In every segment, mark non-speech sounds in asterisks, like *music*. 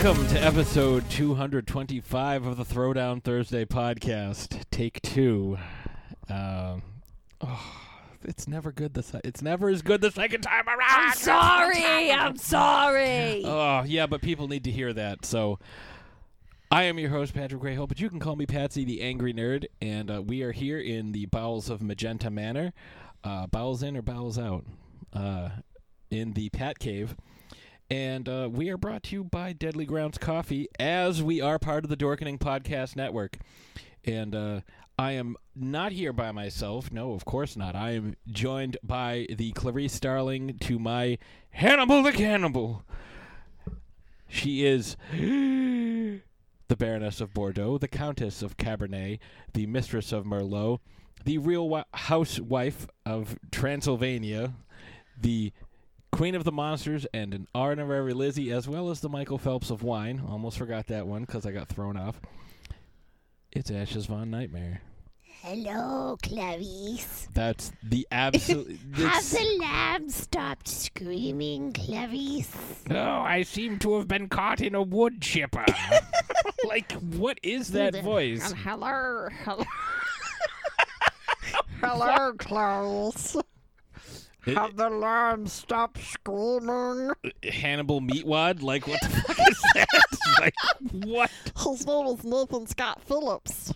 Welcome to episode 225 of the Throwdown Thursday podcast. Take two. Um, oh, it's never good. The se- it's never as good the second time around. I'm sorry. I'm sorry. Oh yeah, but people need to hear that. So, I am your host Patrick Grayhill, but you can call me Patsy the Angry Nerd, and uh, we are here in the bowels of Magenta Manor. Uh, bowels in or bowels out? Uh, in the Pat Cave. And uh, we are brought to you by Deadly Grounds Coffee, as we are part of the Dorkening Podcast Network. And uh, I am not here by myself. No, of course not. I am joined by the Clarice Starling to my Hannibal the Cannibal. She is *gasps* the Baroness of Bordeaux, the Countess of Cabernet, the Mistress of Merlot, the real wi- housewife of Transylvania, the Queen of the Monsters, and an honorary Lizzie, as well as the Michael Phelps of wine. Almost forgot that one because I got thrown off. It's Ashes Von Nightmare. Hello, Clarice. That's the *laughs* absolute. Have the lamb stopped screaming, Clarice? Oh, I seem to have been caught in a wood chipper. *laughs* like, what is that voice? hello, hello. *laughs* hello, Clarice. Have the lamb stopped screaming? Hannibal Meatwad? Like, what the *laughs* fuck is that? *laughs* like, what? His name is Nathan Scott Phillips.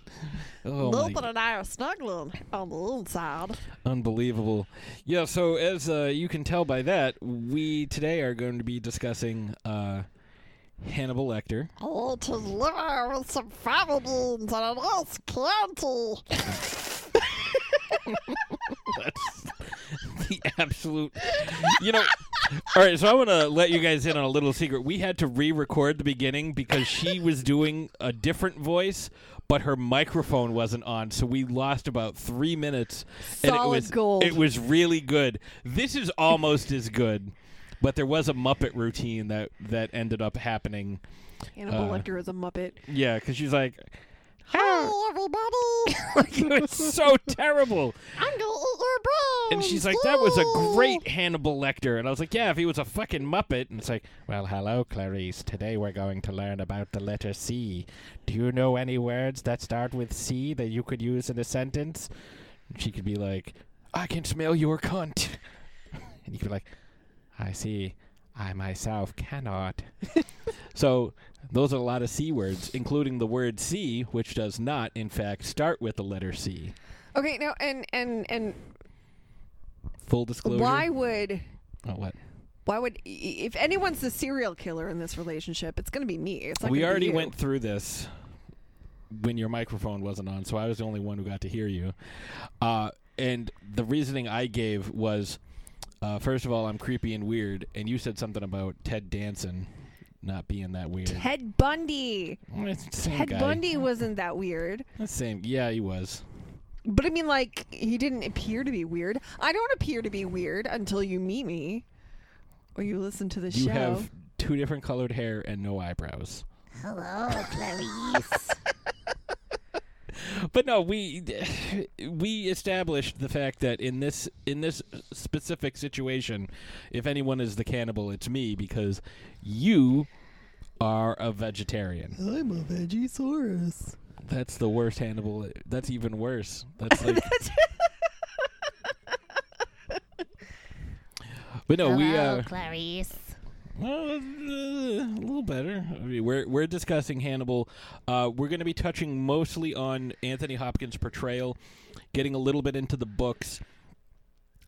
Oh, my Nathan and I are snuggling on the inside. Unbelievable. Yeah, so as uh, you can tell by that, we today are going to be discussing uh, Hannibal Lecter. I want to live with some fava beans and a nice Chianti. *laughs* That's the absolute. You know. All right, so I want to let you guys in on a little secret. We had to re-record the beginning because she was doing a different voice, but her microphone wasn't on, so we lost about three minutes. and it Solid was gold. it was really good. This is almost as good, but there was a Muppet routine that that ended up happening. Hannibal Uh, Lecter is a Muppet. Yeah, because she's like, Hey, everybody. *laughs* it was so terrible. I'm gonna eat your brains. And she's like, that was a great Hannibal Lecter. And I was like, yeah, if he was a fucking Muppet. And it's like, well, hello, Clarice. Today we're going to learn about the letter C. Do you know any words that start with C that you could use in a sentence? And she could be like, I can smell your cunt. *laughs* And you could be like, I see. I myself cannot. *laughs* so those are a lot of C words, including the word C, which does not, in fact, start with the letter C. Okay, now and and and Full disclosure. why would Oh, what? why would if anyone's the serial killer in this relationship, it's going to be me. We already went through this when your microphone wasn't on, so I was the only one who got to hear you. Uh, and the reasoning I gave was, uh, first of all, I'm creepy and weird, and you said something about Ted Danson not being that weird. Ted Bundy. Well, it's the same Ted guy. Bundy wasn't that weird. The same. Yeah, he was. But I mean, like, he didn't appear to be weird. I don't appear to be weird until you meet me or you listen to the You show. You have two different colored hair and no eyebrows. Hello, Clarice. *laughs* But no, we we established the fact that in this in this specific situation, if anyone is the cannibal, it's me because you are a vegetarian. I'm a Vegisaurus. That's the worst Hannibal. That's even worse. That's *laughs* like. but no, we Hello, uh, Clarice. Well, uh, a little better. I mean, we're we're discussing Hannibal. Uh, we're going to be touching mostly on Anthony Hopkins' portrayal, getting a little bit into the books.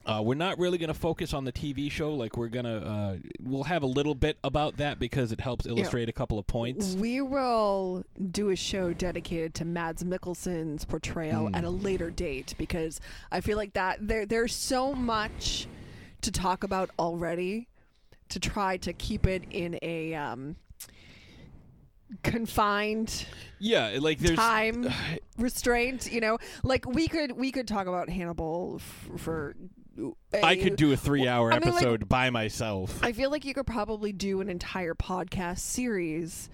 Uh, we're not really going to focus on the TV show. Like we're gonna, uh, we'll have a little bit about that because it helps illustrate a couple of points. We will do a show dedicated to Mads Mikkelsen's portrayal Hmm. at a later date because I feel like that there there's so much to talk about already to try to keep it in a um, confined Yeah, like there's time *sighs* restraint. You know, like we could we could talk about Hannibal f- for. I could do a three-hour I mean, like- episode by myself. I feel like you could probably do an entire podcast series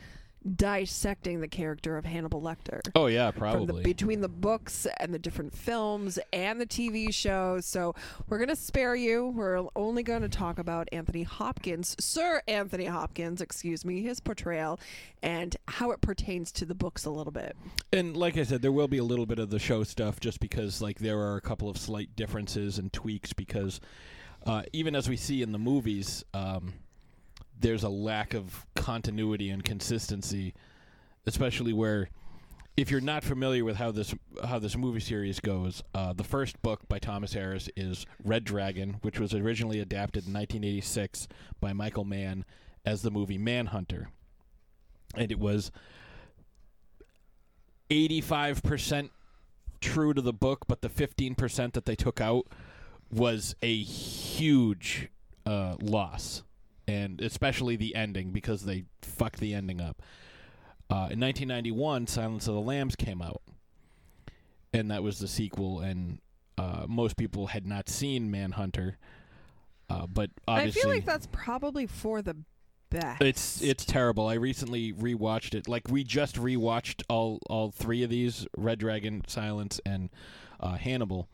dissecting the character of Hannibal Lecter. Oh yeah, probably. the, between the books and the different films and the TV shows. So we're going to spare you. We're only going to talk about Anthony Hopkins, Sir Anthony Hopkins, excuse me, his portrayal and how it pertains to the books a little bit. And like I said, there will be a little bit of the show stuff just because like there are a couple of slight differences and tweaks because uh, even as we see in the movies, um, there's a lack of continuity and consistency, especially where if you're not familiar with how this how this movie series goes, uh, the first book by Thomas Harris is Red Dragon, which was originally adapted in 1986 by Michael Mann as the movie Manhunter, and it was 85% true to the book, but the 15% that they took out was a huge uh, loss. And especially the ending because they fucked the ending up. Uh, in 1991, Silence of the Lambs came out. And that was the sequel. And uh, most people had not seen Manhunter. Uh, but obviously. I feel like that's probably for the best. It's it's terrible. I recently rewatched it. Like we just rewatched all all three of these: Red Dragon, Silence, and uh, Hannibal.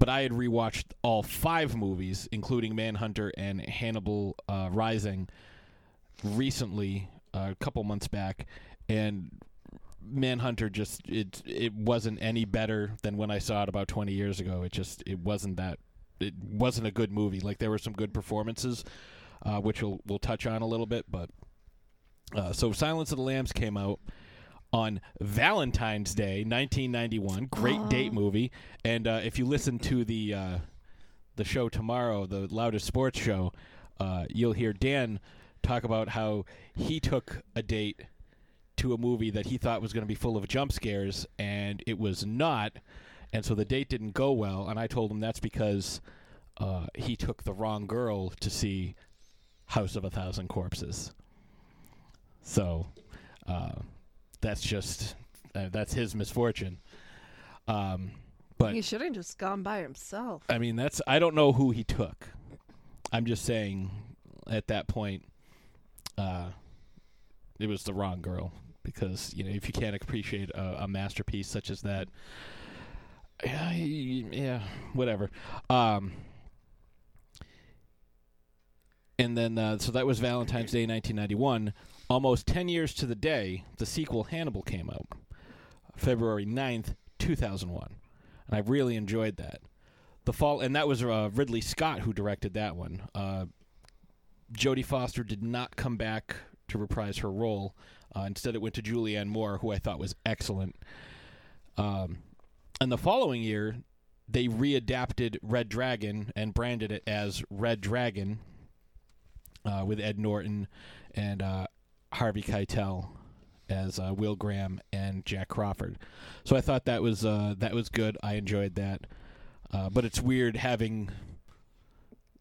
But I had rewatched all five movies, including Manhunter and Hannibal uh, Rising, recently, uh, a couple months back, and Manhunter just it it wasn't any better than when I saw it about twenty years ago. It just it wasn't that it wasn't a good movie. Like there were some good performances, uh, which we'll we'll touch on a little bit. But uh, so Silence of the Lambs came out on Valentine's Day, 1991. Great date movie. And uh, if you listen to the uh, the show tomorrow, the loudest sports show, uh, you'll hear Dan talk about how he took a date to a movie that he thought was going to be full of jump scares, and it was not. And so the date didn't go well. And I told him that's because uh, he took the wrong girl to see House of a Thousand Corpses. So uh, that's just uh, that's his misfortune. Um, but he should have just gone by himself. I mean, that's I don't know who he took. I'm just saying, at that point, uh, it was the wrong girl because you know if you can't appreciate a, a masterpiece such as that, yeah, yeah, whatever. Um, and then uh, so that was Valentine's Day, 1991. Almost 10 years to the day, the sequel Hannibal came out, February 9th, 2001, and I really enjoyed that. The fall, and that was uh, Ridley Scott who directed that one. Uh, Jodie Foster did not come back to reprise her role. Uh, instead, it went to Julianne Moore, who I thought was excellent. Um, and the following year, they readapted Red Dragon and branded it as Red Dragon uh, with Ed Norton and uh, Harvey Keitel as uh, Will Graham and Jack Crawford. So I thought that was uh, that was good. I enjoyed that. Uh, but it's weird having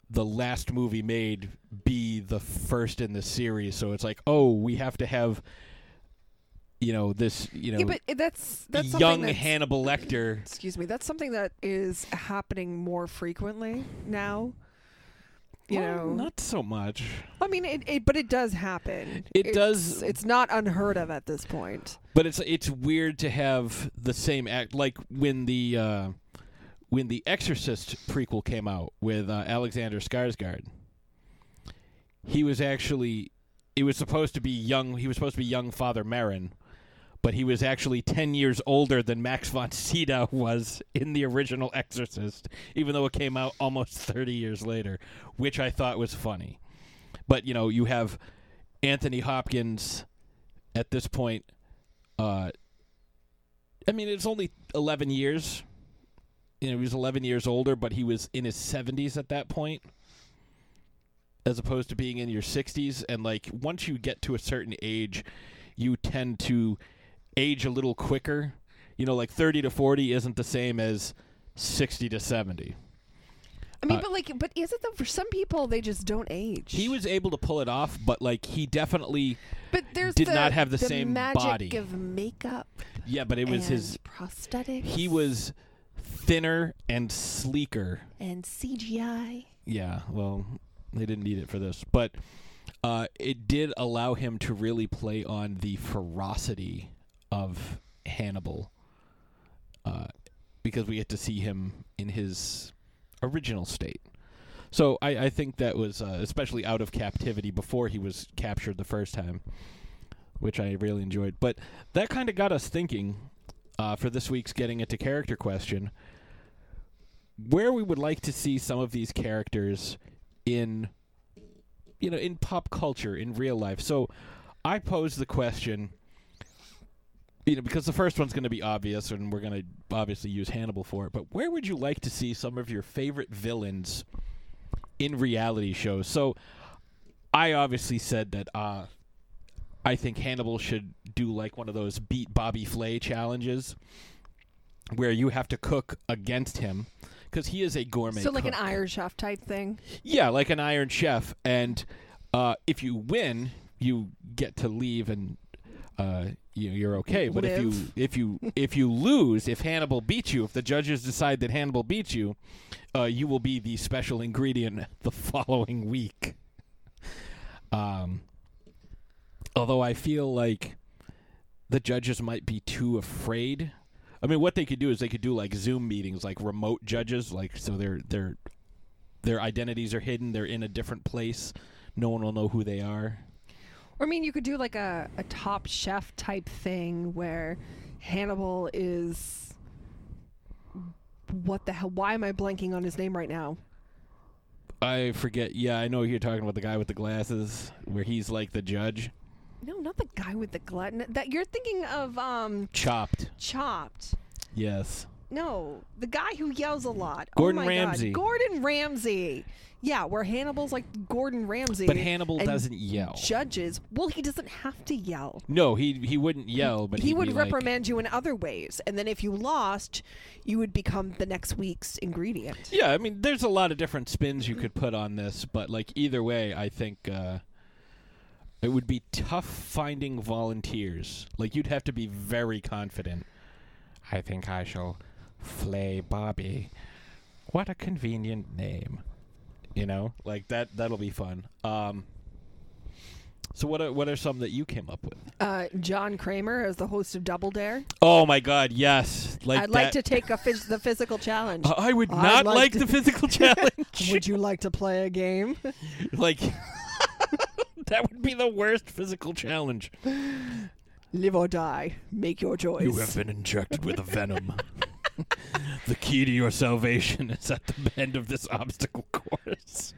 the last movie made be the first in the series. So it's like, oh, we have to have, you know, this, you know, yeah, but that's that's young that's, Hannibal Lecter. Excuse me. That's something that is happening more frequently now. You Well, know, not so much. I mean, it, it, but it does happen. It It's- does- It's not unheard of at this point. But it's it's weird to have the same act like when the uh, when the Exorcist prequel came out with uh, Alexander Skarsgård. He was actually it was supposed to be young. He was supposed to be young Father Merrin, but he was actually ten years older than Max von Sydow *laughs* was in the original Exorcist, even though it came out almost *laughs* thirty years later, which I thought was funny. But you know, you have Anthony Hopkins at this point. Uh, I mean, it's only eleven years. You know, he was eleven years older, but he was in his seventies at that point, as opposed to being in your sixties. And like, once you get to a certain age, you tend to age a little quicker. You know, like thirty to forty isn't the same as sixty to seventy. I mean, Uh, but like, but is it though? For some people, they just don't age. He was able to pull it off, but like he definitely, but there's did the, not have the same magic body. of makeup. yeah. But it was his. prosthetics. He was thinner and sleeker and CGI. Yeah, well, they didn't need it for this, but uh, it did allow him to really play on the ferocity of Hannibal, uh, because we get to see him in his original state. So I, I think that was uh, especially out of captivity before he was captured the first time, which I really enjoyed. But that kind of got us thinking uh, for this week's getting into character question, where we would like to see some of these characters in, you know, in pop culture in real life. So I posed the question. You know, because the first one's going to be obvious, and we're going to obviously use Hannibal for it. But where would you like to see some of your favorite villains in reality shows. So I obviously said that uh, I think Hannibal should do like one of those beat Bobby Flay challenges where you have to cook against him because he is a gourmet. So like an. Iron Chef type thing. Yeah, like an Iron Chef, and uh, if you win, you get to leave and. Uh, you know, you're okay, but if you if you if you lose, if Hannibal beats you, if the judges decide that Hannibal beats you, uh, you will be the special ingredient the following week. Um, although I feel like the judges might be too afraid. I mean, what they could do is they could do like Zoom meetings, like remote judges, like so their their their identities are hidden. They're in a different place. No one will know who they are. Or I mean, you could do like a, a top chef type thing where Hannibal is. What the hell? Why am I blanking on his name right now? I forget. Yeah, I know you're talking about the guy with the glasses, where he's like the judge. No, not the guy with the glutton. That you're thinking of um Chopped. Chopped. Yes. No, the guy who yells a lot. Gordon oh my Ramsay. God. Gordon Ramsay. Yeah, where Hannibal's like Gordon Ramsay. But Hannibal doesn't yell. Judges. Well, he doesn't have to yell. No, he he wouldn't yell, but he he'd would be like- reprimand you in other ways, and then if you lost, you would become the next week's ingredient. Yeah, I mean, there's a lot of different spins you could put on this, but like either way, I think uh, it would be tough finding volunteers. Like you'd have to be very confident. I think I shall flay Bobby. What a convenient name. You know, like that. That'll be fun. Um, so what are what are some that you came up with? Uh, John Kramer as the host of Double Dare. Oh my God, yes! Like I'd like to take a phys- the physical challenge. Uh, I would I'd not like like to- the *laughs* physical challenge. *laughs* Would you like to play a game? *laughs* like that would be the worst physical challenge. Live or die. Make your choice. You have been injected with a venom. The key to your salvation is at the end of this obstacle course.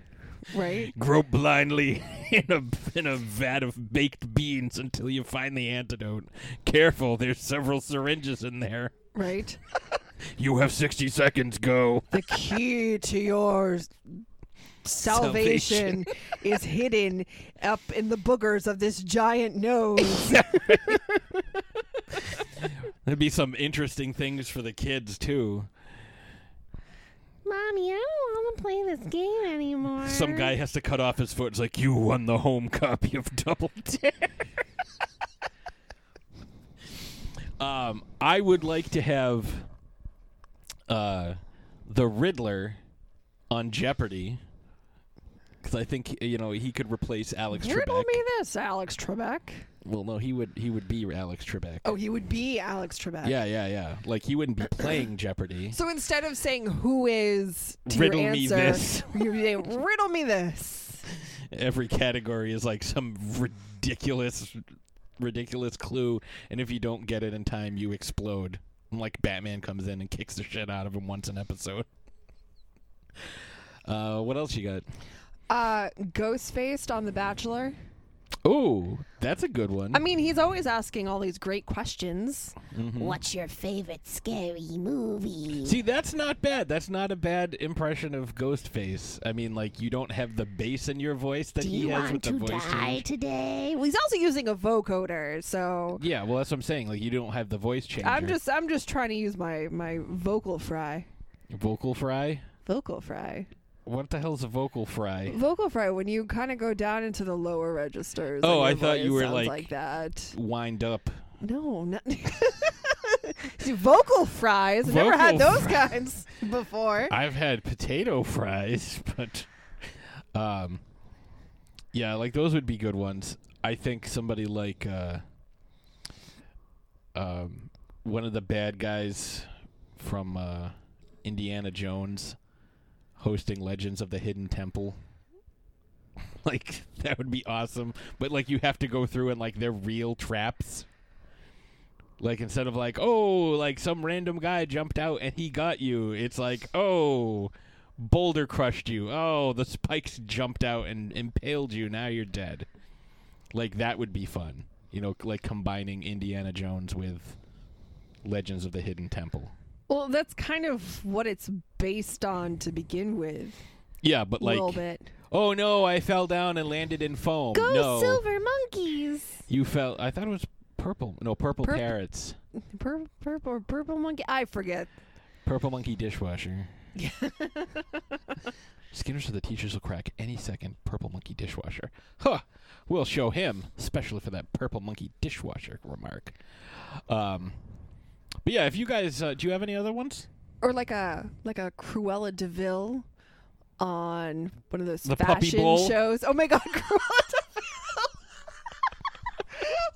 right. Grope blindly *laughs* in a in a vat of baked beans until you find the antidote. Careful, there's several syringes in there. Right. *laughs* You have 60 seconds. Go. The key to your salvation, *laughs* is hidden up in the boogers of this giant nose. There'd be some interesting things for the kids too. Mommy, I don't want to play this game anymore. Some guy has to cut off his foot. It's like you won the home copy of Double Dare. um, I would like to have uh, the Riddler on Jeopardy because I think you know he could replace Alex Riddle Trebek. me this, Alex Trebek. Well, no, he would he would be Alex Trebek. Oh, he would be Alex Trebek. Yeah, yeah, yeah. Like he wouldn't be playing *clears throat* Jeopardy. So instead of saying who is to Riddle your me answer, this. *laughs* you say riddle me this. *laughs* Every category is like some ridiculous, ridiculous clue, and if you don't get it in time, you explode. And, Like Batman comes in and kicks the shit out of him once an episode. Uh, what else you got? Uh, Ghostfaced on The Bachelor. Oh, that's a good one. I mean, he's always asking all these great questions. Mhm. What's your favorite scary movie? See, that's not bad. That's not a bad impression of Ghostface. I mean, like you don't have the bass in your voice that Do he you has with the voice. Do you want to die change. today? Well, he's also using a vocoder, so Yeah, well, that's what I'm saying. Like you don't have the voice change. I'm just I'm just trying to use my my vocal fry. vocal fry. Vocal fry. What the hell's a vocal fry? Vocal fry when you kind of go down into the lower registers. Oh, I thought you were like- like that. Wind up. No, not *laughs* See, vocal fries. I've never had those fry. kinds before. I've had potato fries, *laughs* but um, Yeah, like those would be good ones. I think somebody like uh, um, one of the bad guys from uh, Indiana Jones hosting Legends of the Hidden Temple. *laughs* like that would be awesome. But like you have to go through and like they're real traps. Like instead of like, oh, like some random guy jumped out and he got you, it's like, oh, boulder crushed you. Oh, the spikes jumped out and impaled you. Now you're dead. Like that would be fun. You know, like combining Indiana Jones with Legends of the Hidden Temple. Well, that's kind of what it's based on to begin with. Yeah, but A like, little bit. oh no, I fell down and landed in foam. Go no, silver monkeys. you fell. I thought it was purple. No, purple Purp- carrots. Purple, purple, purple monkey. I forget. Purple monkey dishwasher. *laughs* Skinners for the teachers will crack any second. Purple monkey dishwasher. Huh. We'll show him, especially for that purple monkey dishwasher remark. Um, but yeah, if you guys, uh, do you have any other ones? Or like a like a Cruella de Vil on one of those The fashion shows. Oh my god, *laughs* Cruella de Vil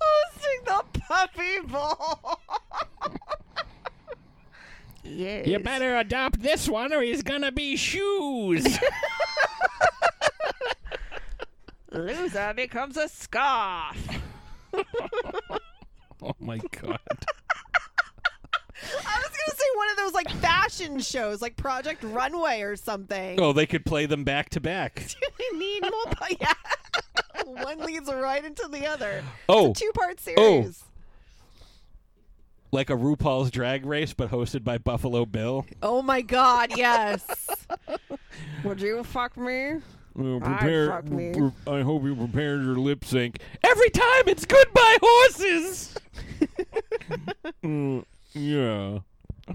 *laughs* hosting the Puppy Bowl. *laughs* yes. You better adopt this one, or he's gonna be shoes. Loser becomes a scarf. oh my god. I was gonna say one of those like fashion shows, like Project Runway or something. Oh, they could play them back to back. we need more. Yeah. one leads right into the other. Oh, Two part series. like a RuPaul's Drag Race, but hosted by Buffalo Bill. Oh my God! Yes. Would you fuck me? Uh, prepare- fuck me. I hope you prepared your lip sync. Every time it's goodbye horses. Uh, *laughs* yeah. *laughs*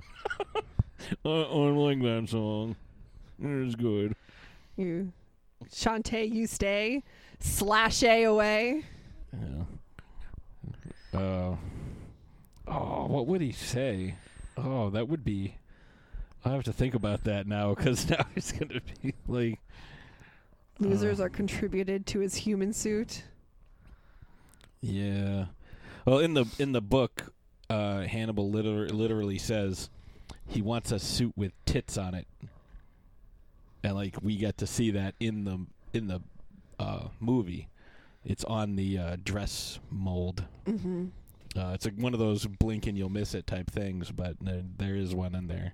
I, I like that song. It's good. You, Shantay, you stay. Slash A away. Yeah. Uh. Oh, what would he say? Oh, that would be. I have to think about that now because *laughs* now it's gonna be like. Losers are contributed to his human suit. Yeah. Well, in the in the book, uh, Hannibal liter- literally says he wants a suit with tits on it, and like we get to see that in the in the uh, movie. It's on the uh, dress mold. Mm-hmm. Uh, it's like one of those blink and you'll miss it type things, but there, there is one in there.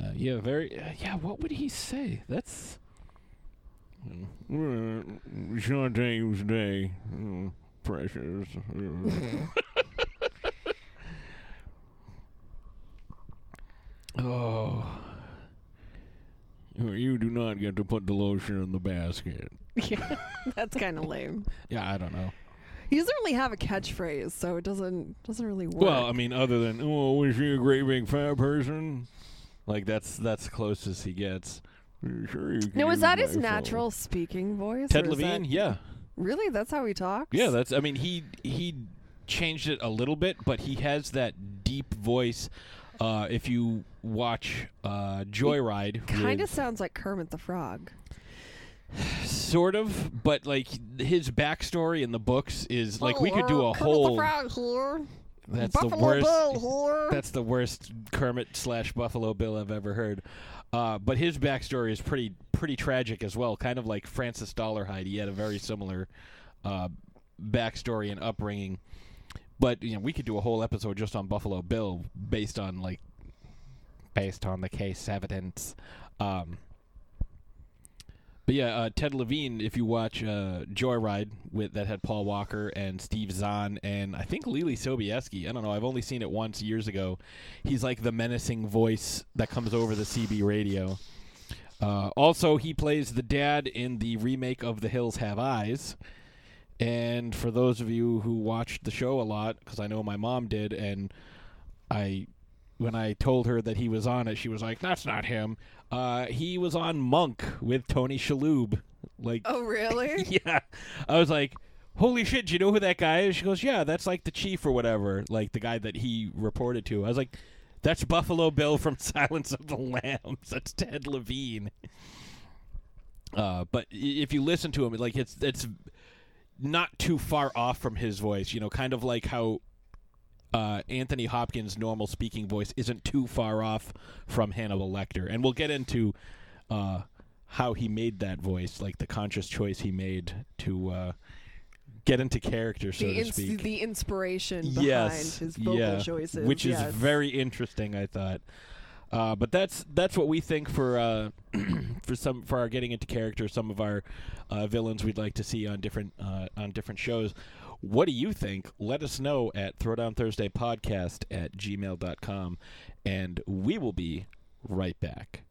Uh, yeah, very. Uh, yeah, what would he say? That's. Shantae's day, uh, precious. *laughs* *laughs* oh. You do not get to put the lotion in the basket. Yeah, *laughs* that's kind of lame. Yeah, I don't know. He doesn't really have a catchphrase, so it doesn't doesn't really work. Well, I mean, other than oh, was she a great big fat person? Like that's that's close as he gets. Sure, you can no, is that his phone. natural speaking voice? Ted Levine? that- Yeah, Really, that's how he talks. yeah. That's. I mean, he he changed it a little bit, but he has that deep voice. Uh, if you watch uh, Joyride, kind of sounds like Kermit the Frog. *sighs* sort of, but like his backstory in the books is like we could do Hello, a Kermit whole. The Frog here. That's Buffalo the worst. Bill. That's the worst Kermit slash Buffalo Bill I've ever heard. Uh, but his backstory is pretty pretty tragic as well. Kind of like Francis Dolarhyde. He had a very similar uh, backstory and upbringing. But you know, we could do a whole episode just on Buffalo Bill, based on like based on the case evidence. Um, but yeah, uh, Ted Levine. If you watch uh, Joyride, with that had Paul Walker and Steve Zahn and I think Leelee Sobieski. I don't know. I've only seen it once years ago. He's like the menacing voice that comes over the CB radio. Uh, also, he plays the dad in the remake of The Hills Have Eyes. And for those of you who watched the show a lot, because I know my mom did, and I, when I told her that he was on it, she was like, "That's not him." Uh, he was on Monk with Tony Shalhoub. Like, Oh, really? *laughs* yeah. I was like, holy shit, do you know who that guy is? She goes, yeah, that's like the chief or whatever, like the guy that he reported to. I was like, that's Buffalo Bill from *laughs* Silence of the Lambs. That's Ted Levine. Uh, but if you listen to him, like it's it's not too far off from his voice. You know, kind of like how uh, Anthony Hopkins' normal speaking voice isn't too far off from Hannibal Lecter, and we'll get into uh, how he made that voice, like the conscious choice he made to uh, get into character, so the, to ins- speak. the inspiration behind yes, his vocal yeah, choices, which is very interesting. I thought. Uh, but that's that's what we think for uh, *clears throat* for some for our getting into character. Some of our uh, villains we'd like to see on different uh, on different shows. What do you think? Let us know at Throwdown Thursday Podcast at gmail.com, and we will be right back.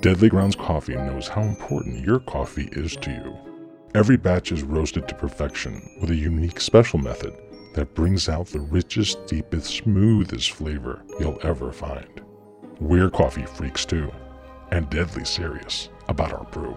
Deadly Grounds Coffee knows how important your coffee is to you. Every batch is roasted to perfection with a unique special method that brings out the richest, deepest, smoothest flavor you'll ever find. We're coffee freaks too, and deadly serious about our brew.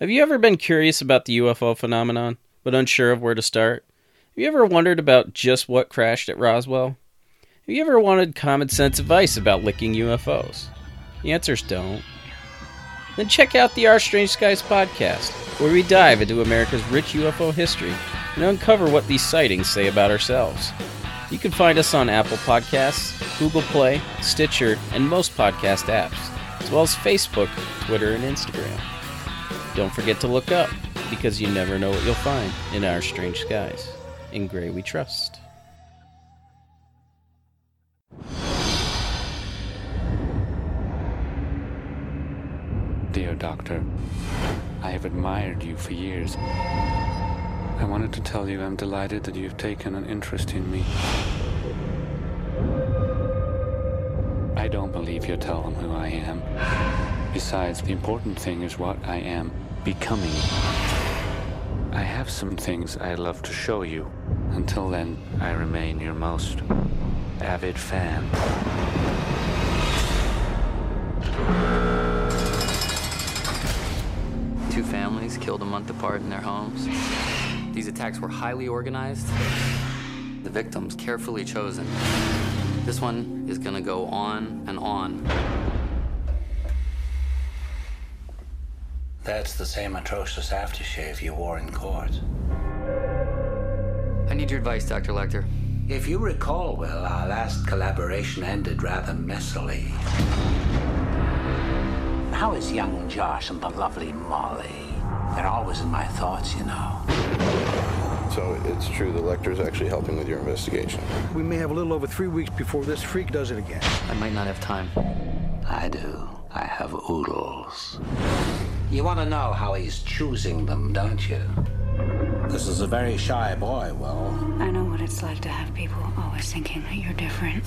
Have you ever been curious about the UFO phenomenon, but unsure of where to start? Have you ever wondered about just what crashed at Roswell? Have you ever wanted common sense advice about licking UFOs? The answer's don't. Then check out the Our Strange Skies podcast, where we dive into America's rich UFO history and uncover what these sightings say about ourselves. You can find us on Apple Podcasts, Google Play, Stitcher, and most podcast apps, as well as Facebook, Twitter, and Instagram. Don't forget to look up, because you never know what you'll find in our strange skies. In Gray We Trust. Dear Doctor, I have admired you for years. I wanted to tell you I'm delighted that you've taken an interest in me. I don't believe you'll tell them who I am. Besides, the important thing is what I am becoming. I have some things I'd love to show you. Until then, I remain your most avid fan. Two families killed a month apart in their homes. These attacks were highly organized. The victims carefully chosen. This one is gonna go on and on. That's the same atrocious aftershave you wore in court. I need your advice, Dr. Lecter. If you recall well, our last collaboration ended rather messily. How is young Josh and the lovely Molly? They're always in my thoughts, you know. So it's true the Lecter's actually helping with your investigation. We may have a little over three weeks before this freak does it again. I might not have time. I do. I have oodles. You want to know how he's choosing them, don't you? This is a very shy boy, Will. I know what it's like to have people always thinking that you're different.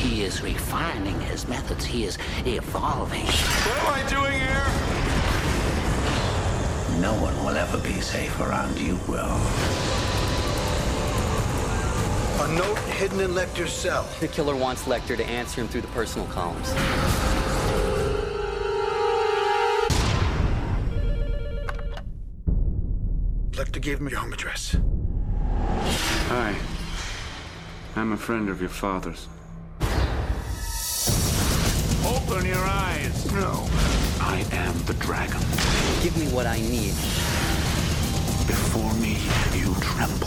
He is refining his methods. He is evolving. What am I doing here? No one will ever be safe around you, Will. A note hidden in Lecter's cell. The killer wants Lecter to answer him through the personal columns. Gave me your home address. Hi. I'm a friend of your father's. Open your eyes. No. I am the dragon. Give me what I need. Before me, you tremble.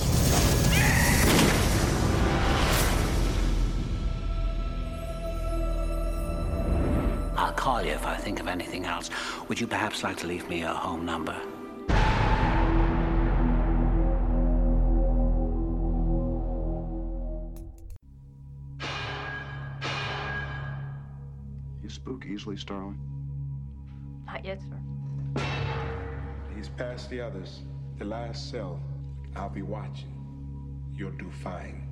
I'll call you if I think of anything else. Would you perhaps like to leave me your home number? You spook easily, Starling. Not yet, sir. He's past the others. The last cell. I'll be watching. You'll do fine.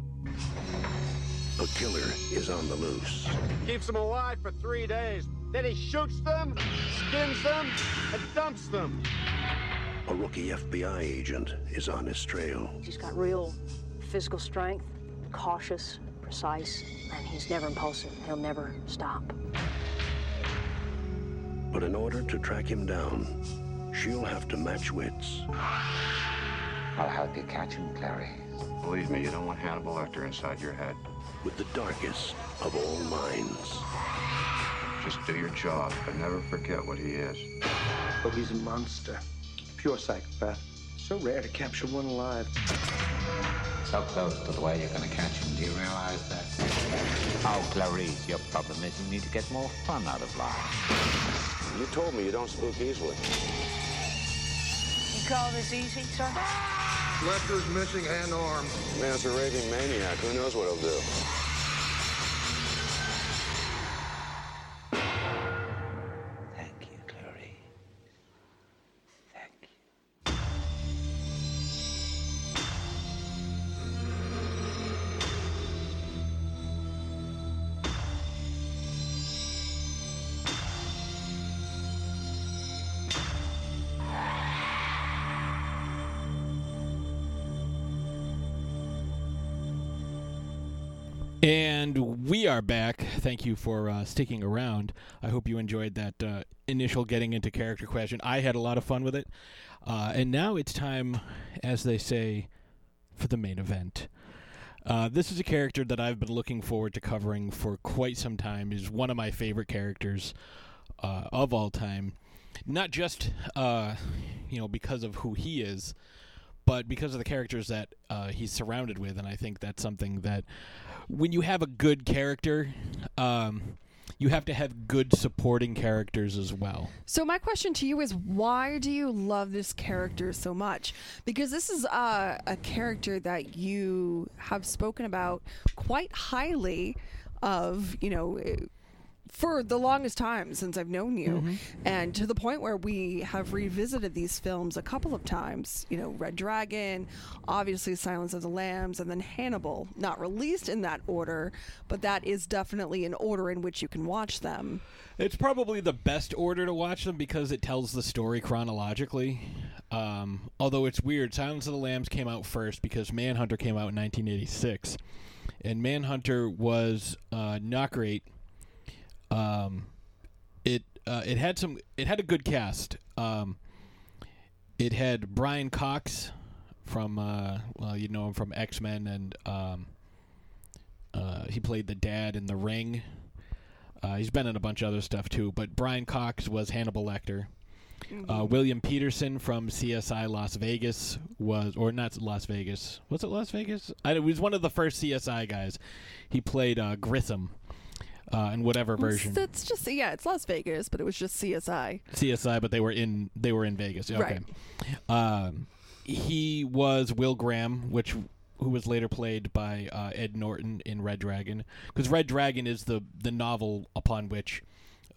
The killer is on the loose. Keeps them alive for three days. Then he shoots them, skins them, and dumps them. A rookie FBI agent is on his trail. He's got real physical strength, cautious, precise, and he's never impulsive. He'll never stop. But in order to track him down, she'll have to match wits. I'll help you catch him, Clary. Believe me, you don't want Hannibal Lecter inside your head. With the darkest of all minds. Just do your job, but never forget what he is. Oh, he's a monster. Pure psychopath. So rare to capture one alive. So close to the way you're gonna catch him. Do you realize that? Oh, Clarice, your problem is you need to get more fun out of life. You told me you don't spook easily. You call this easy, sir? Lecter's missing an arm. Man's a raving maniac. Who knows what he'll do? And we are back. Thank you for uh, sticking around. I hope you enjoyed that uh, initial getting into character question. I had a lot of fun with it. Uh, and now it's time, as they say, for the main event. Uh, this is a character that I've been looking forward to covering for quite some time. Is one of my favorite characters uh, of all time. Not just uh, you know because of who he is, but because of the characters that he's surrounded with. And I think that's something that when you have a good character, um, you have to have good supporting characters as well. So my question to you is, why do you love this character so much? Because this is uh, a character that you have spoken about quite highly of, you know. For the longest time since I've known you, Mm-hmm. and to the point where we have revisited these films a couple of times, you know, Red Dragon, obviously Silence of the Lambs, and then Hannibal. Not released in that order, but that is definitely an order in which you can watch them. It's probably the best order to watch them because it tells the story chronologically. Um, although it's weird, Silence of the Lambs came out first because Manhunter came out in 1986, and Manhunter was uh, not great. Um, it uh, it had some it had a good cast. Um, it had Brian Cox from uh, well you know him from X Men and um, uh, he played the dad in The Ring. Uh, he's been in a bunch of other stuff too, but Brian Cox was Hannibal Lecter. Uh, William Petersen from CSI Las Vegas was, or not Las Vegas. Was it Las Vegas? I, it was one of the first CSI guys. He played uh, Grissom uh, in whatever version. That's just yeah, it's Las Vegas, but it was just CSI. CSI, but they were in they were in Vegas. Okay. Um, he was Will Graham, which who was later played by uh, Ed Norton in Red Dragon, because Red Dragon is the the novel upon which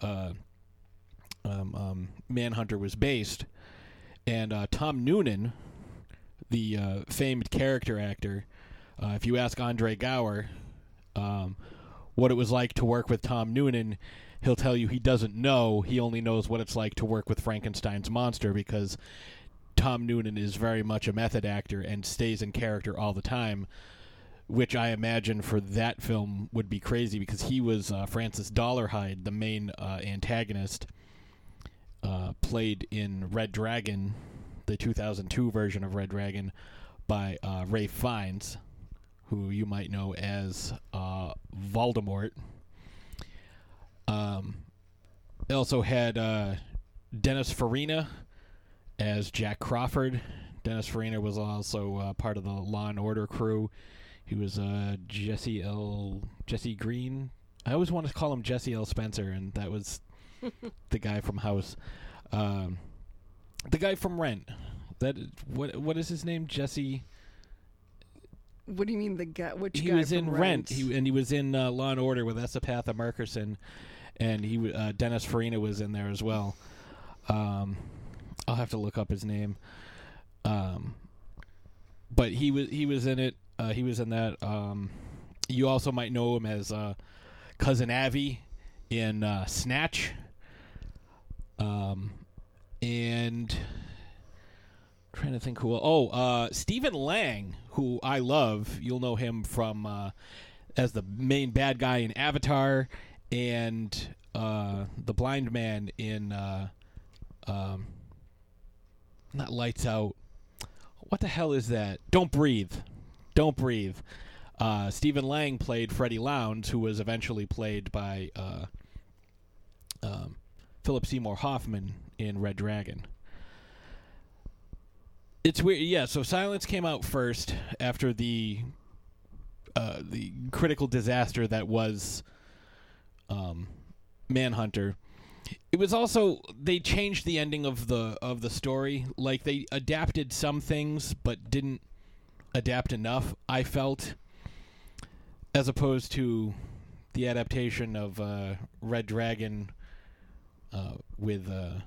uh, um, um, Manhunter was based, and uh, Tom Noonan, the uh, famed character actor. Uh, if you ask Andre Gower um, what it was like to work with Tom Noonan, he'll tell you he doesn't know. He only knows what it's like to work with Frankenstein's monster because Tom Noonan is very much a method actor and stays in character all the time. Which I imagine for that film would be crazy because he was uh, Francis Dolarhyde, the main uh, antagonist, uh, played in Red Dragon, the 2002 version of Red Dragon, by uh, Ray Fiennes, who you might know as uh, Voldemort. Um, it also had uh, Dennis Farina as Jack Crawford. Dennis Farina was also uh, part of the Law and Order crew. He was uh, Jesse L. Jesse Green. I always wanted to call him Jesse L. Spencer, and that was *laughs* the guy from House. Um, the guy from Rent. That what what is his name? Jesse. What do you mean the guy? Which he guy was in Rent. He and he was in uh, Law and Order with S. Epatha Merkerson, and he uh, Dennis Farina was in there as well. Um, I'll have to look up his name. Um, but he was he was in it. Uh, he was in that. Um, you also might know him as uh, cousin Avi in uh, Snatch. Um, and trying to think who. Oh, uh, Stephen Lang, who I love. You'll know him from uh, as the main bad guy in Avatar and uh, the blind man in uh, um, not Lights Out. What the hell is that? Don't breathe. Don't breathe. Uh, Stephen Lang played Freddy Lounds, who was eventually played by uh, um, Philip Seymour Hoffman in Red Dragon. It's weird, yeah. So Silence came out first after the uh, the critical disaster that was um, Manhunter. It was also they changed the ending of the of the story. Like they adapted some things, but didn't adapt enough. I felt, as opposed to the adaptation of uh, Red Dragon uh, with uh,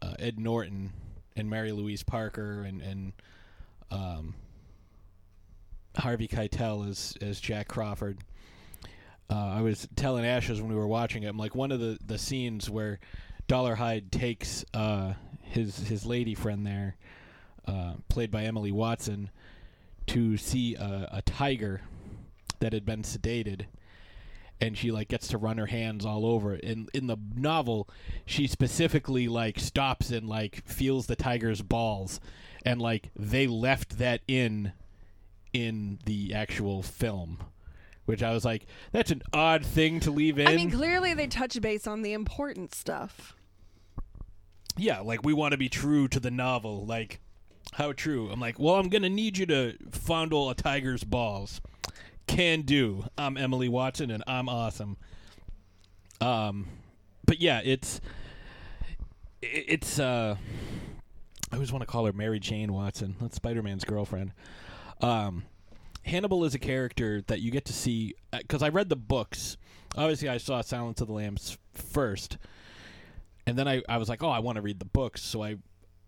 uh, Ed Norton and Mary Louise Parker and and um, Harvey Keitel as as Jack Crawford. Uh, I was telling Ashes when we were watching it. I'm like one of the, the scenes where Dolarhyde takes uh, his his lady friend there, uh, played by Emily Watson, to see a, a tiger that had been sedated, and she like gets to run her hands all over it. In in the novel, she specifically like stops and like feels the tiger's balls, and like they left that in in the actual film. Which I was like, that's an odd thing to leave in. I mean, clearly they touch base on the important stuff. yeah, like we want to be true to the novel. Like, how true? I'm like, well, I'm gonna need you to fondle a tiger's balls. Can do. I'm Emily Watson, and I'm awesome. Um, but yeah, it's it's. uh I always want to call her Mary Jane Watson. That's Spider Man's girlfriend. Um, Hannibal is a character that you get to see because I read the books. Obviously, I saw Silence of the Lambs first, and then I, I was like, oh, I want to read the books. So I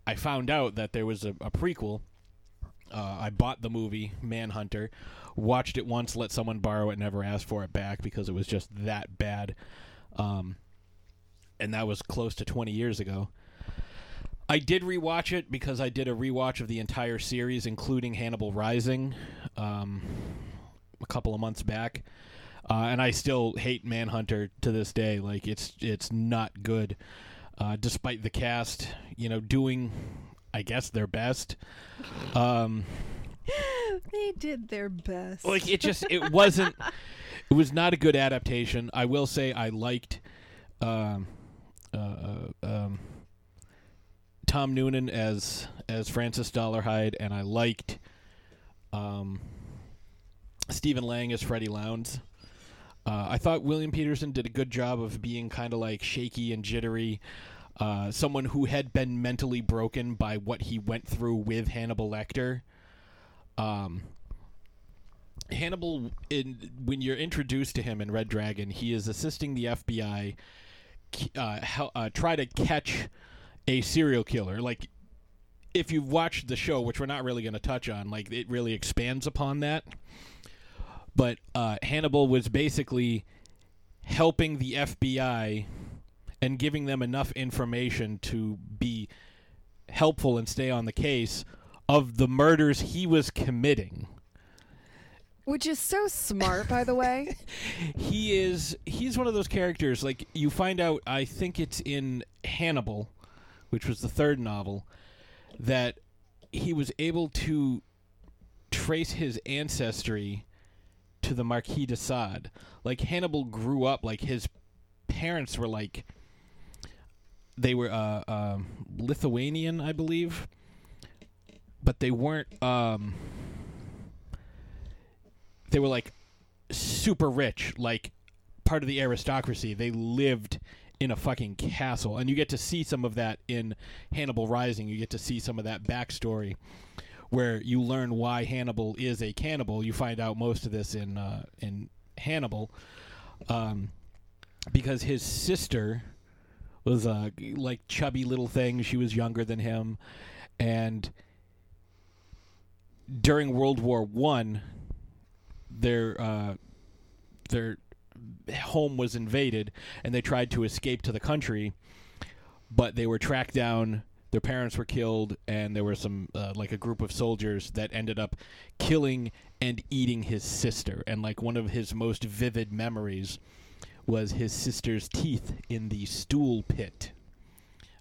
I found out that there was a, a prequel. Uh, I bought the movie Manhunter, watched it once, let someone borrow it, never asked for it back because it was just that bad. Um, and that was close to 20 years ago. I did rewatch it because I did a rewatch of the entire series, including Hannibal Rising, um, a couple of months back, uh, and I still hate Manhunter to this day. Like it's it's not good, uh, despite the cast, you know, doing, I guess, their best. Um, *laughs* they did their best. like it just it *laughs* wasn't it was not a good adaptation. I will say i liked um uh, uh, um tom noonan as as francis dolarhyde and i liked um stephen lang as freddy lounds uh, i thought william petersen did a good job of being kind of like shaky and jittery uh, someone who had been mentally broken by what he went through with hannibal lecter um, Hannibal, in, when you're introduced to him in Red Dragon, he is assisting the FBI uh, hel- uh, try to catch a serial killer. Like, if you've watched the show, which we're not really going to touch on, like it really expands upon that. But uh, Hannibal was basically helping the FBI and giving them enough information to be helpful and stay on the case of the murders he was committing. Which is so smart, by the way. *laughs* he is he's one of those characters like you find out I think it's in Hannibal, which was the third novel, that he was able to trace his ancestry to the Marquis de Sade. Like Hannibal grew up like his parents were like they were uh, um Lithuanian, I believe, but they weren't. Um, they were like super rich, like part of the aristocracy. They lived in a fucking castle, and you get to see some of that in Hannibal Rising. You get to see some of that backstory where you learn why Hannibal is a cannibal. You find out most of this in uh, in Hannibal, um, because his sister was a like chubby little thing. She was younger than him, and during World War One, their uh, their home was invaded and they tried to escape to the country, but they were tracked down. Their parents were killed, and there were some uh, like a group of soldiers that ended up killing and eating his sister. And like one of his most vivid memories was his sister's teeth in the stool pit.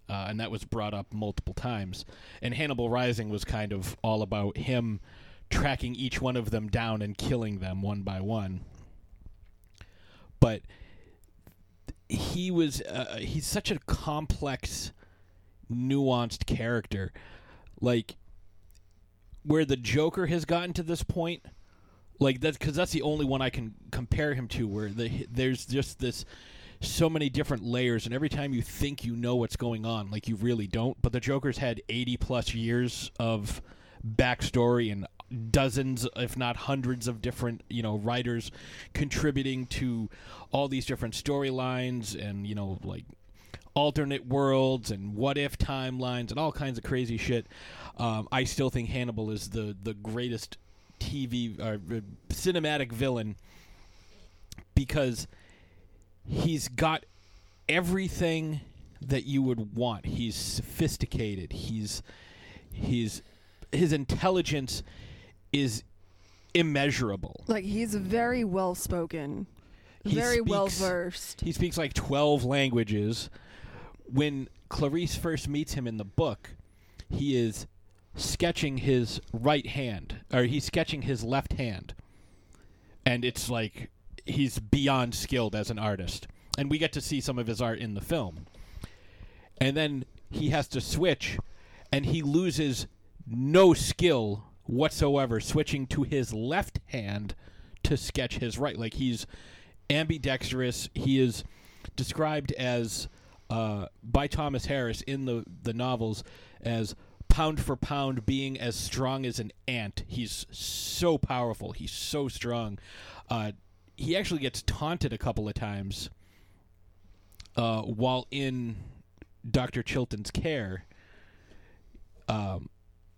Uh, and that was brought up multiple times. And Hannibal Rising was kind of all about him tracking each one of them down and killing them one by one. But he was uh, he's such a complex, nuanced character, like where the Joker has gotten to this point. Like that's because that's the only one I can compare him to. Where the, there's just this so many different layers, and every time you think you know what's going on, like you really don't. But the Joker's had 80 plus years of backstory and dozens, if not hundreds, of different you know writers contributing to all these different storylines, and you know like alternate worlds and what if timelines and all kinds of crazy shit. Um, I still think Hannibal is the the greatest TV or uh, cinematic villain because he's got everything that you would want. He's sophisticated. He's he's his intelligence is immeasurable. Like he's very well spoken, very well versed. He speaks like 12 languages. When Clarice first meets him in the book, he is sketching his right hand, or he's sketching his left hand. And it's like he's beyond skilled as an artist. And we get to see some of his art in the film. And then he has to switch, and he loses no skill whatsoever switching to his left hand to sketch his right. Like he's ambidextrous. He is described as uh, by Thomas Harris in the the novels as pound for pound being as strong as an ant. He's so powerful. He's so strong. Uh, he actually gets taunted a couple of times uh, while in Doctor Chilton's care. Um,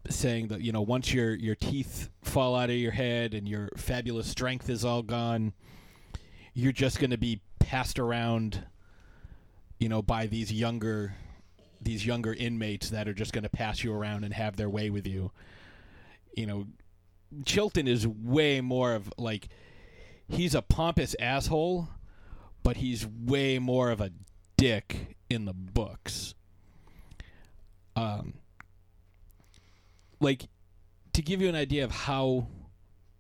saying that you know once your your teeth fall out of your head and your fabulous strength is all gone, you're just going to be passed around, you know, by these younger these younger inmates that are just going to pass you around and have their way with you. You know, Chilton is way more of like he's a pompous asshole, but he's way more of a dick in the books. Um like to give you an idea of how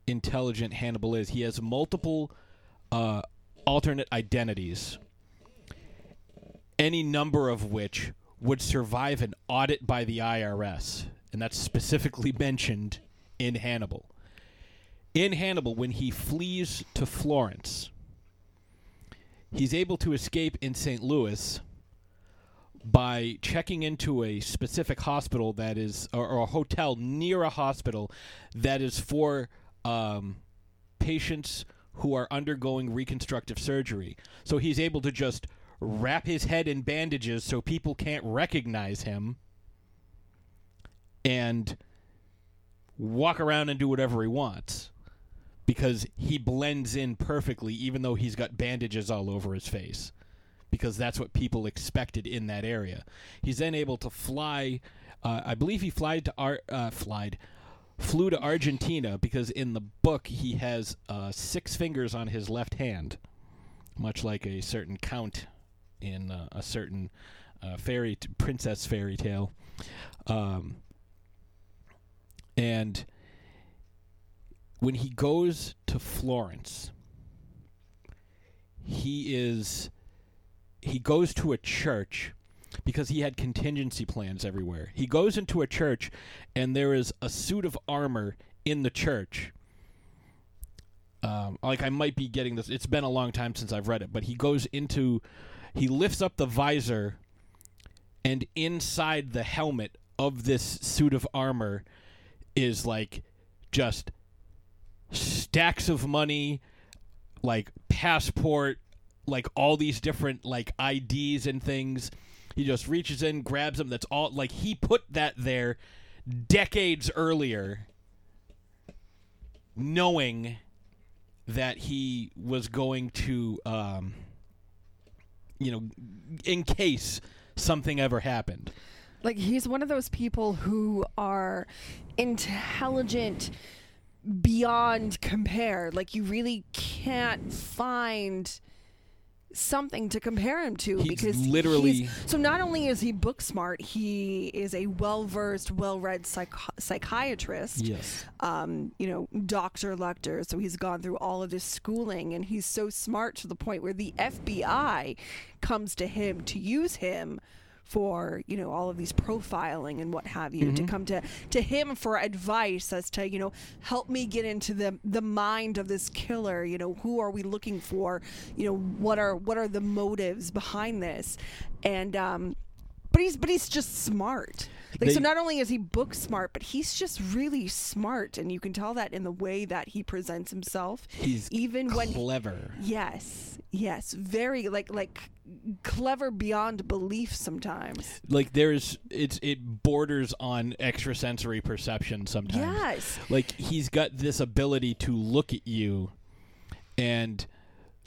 intelligent Hannibal is, he has multiple uh, alternate identities, any number of which would survive an audit by the IRS, and that's specifically mentioned in Hannibal. In Hannibal, when he flees to Florence, he's able to escape in St. Louis by checking into a specific hospital that is, or, or a hotel near a hospital that is for um, patients who are undergoing reconstructive surgery. So he's able to just wrap his head in bandages so people can't recognize him and walk around and do whatever he wants because he blends in perfectly even though he's got bandages all over his face because that's what people expected in that area. He's then able to fly. Uh, I believe he to Ar- uh, flied, flew to Argentina because in the book he has uh, six fingers on his left hand, much like a certain count in uh, a certain uh, fairy t- princess fairy tale, um, and when he goes to Florence, he is he goes to a church because he had contingency plans everywhere. He goes into a church and there is a suit of armor in the church. Um, like I might be getting this. It's been a long time since I've read it, but he goes into, he lifts up the visor, and inside the helmet of this suit of armor is like just stacks of money, like passport, like all these different like IDs and things. He just reaches in, grabs them. That's all. Like he put that there decades earlier, knowing that he was going to, um, you know, in case something ever happened. Like he's one of those people who are intelligent beyond compare. Like you really can't find something to compare him to because He's because literally- so not only is he book smart he is a well-versed well-read psych- psychiatrist Yes. um, you know, Dr. Lecter. So he's gone through all of this schooling and he's so smart to the point where the FBI comes to him to use him for, you know, all of these profiling and what have you, to Mhm. come to, to him for advice as to, you know, help me get into the the mind of this killer, you know, who are we looking for? You know, what are what are the motives behind this? And um but he's but he's just smart. Like so not only is he book smart, but he's just really smart and you can tell that in the way that he presents himself. He's even when clever. Yes. Yes, very like like clever beyond belief sometimes. Like there's it's it borders on extrasensory perception sometimes. Yes. Like he's got this ability to look at you and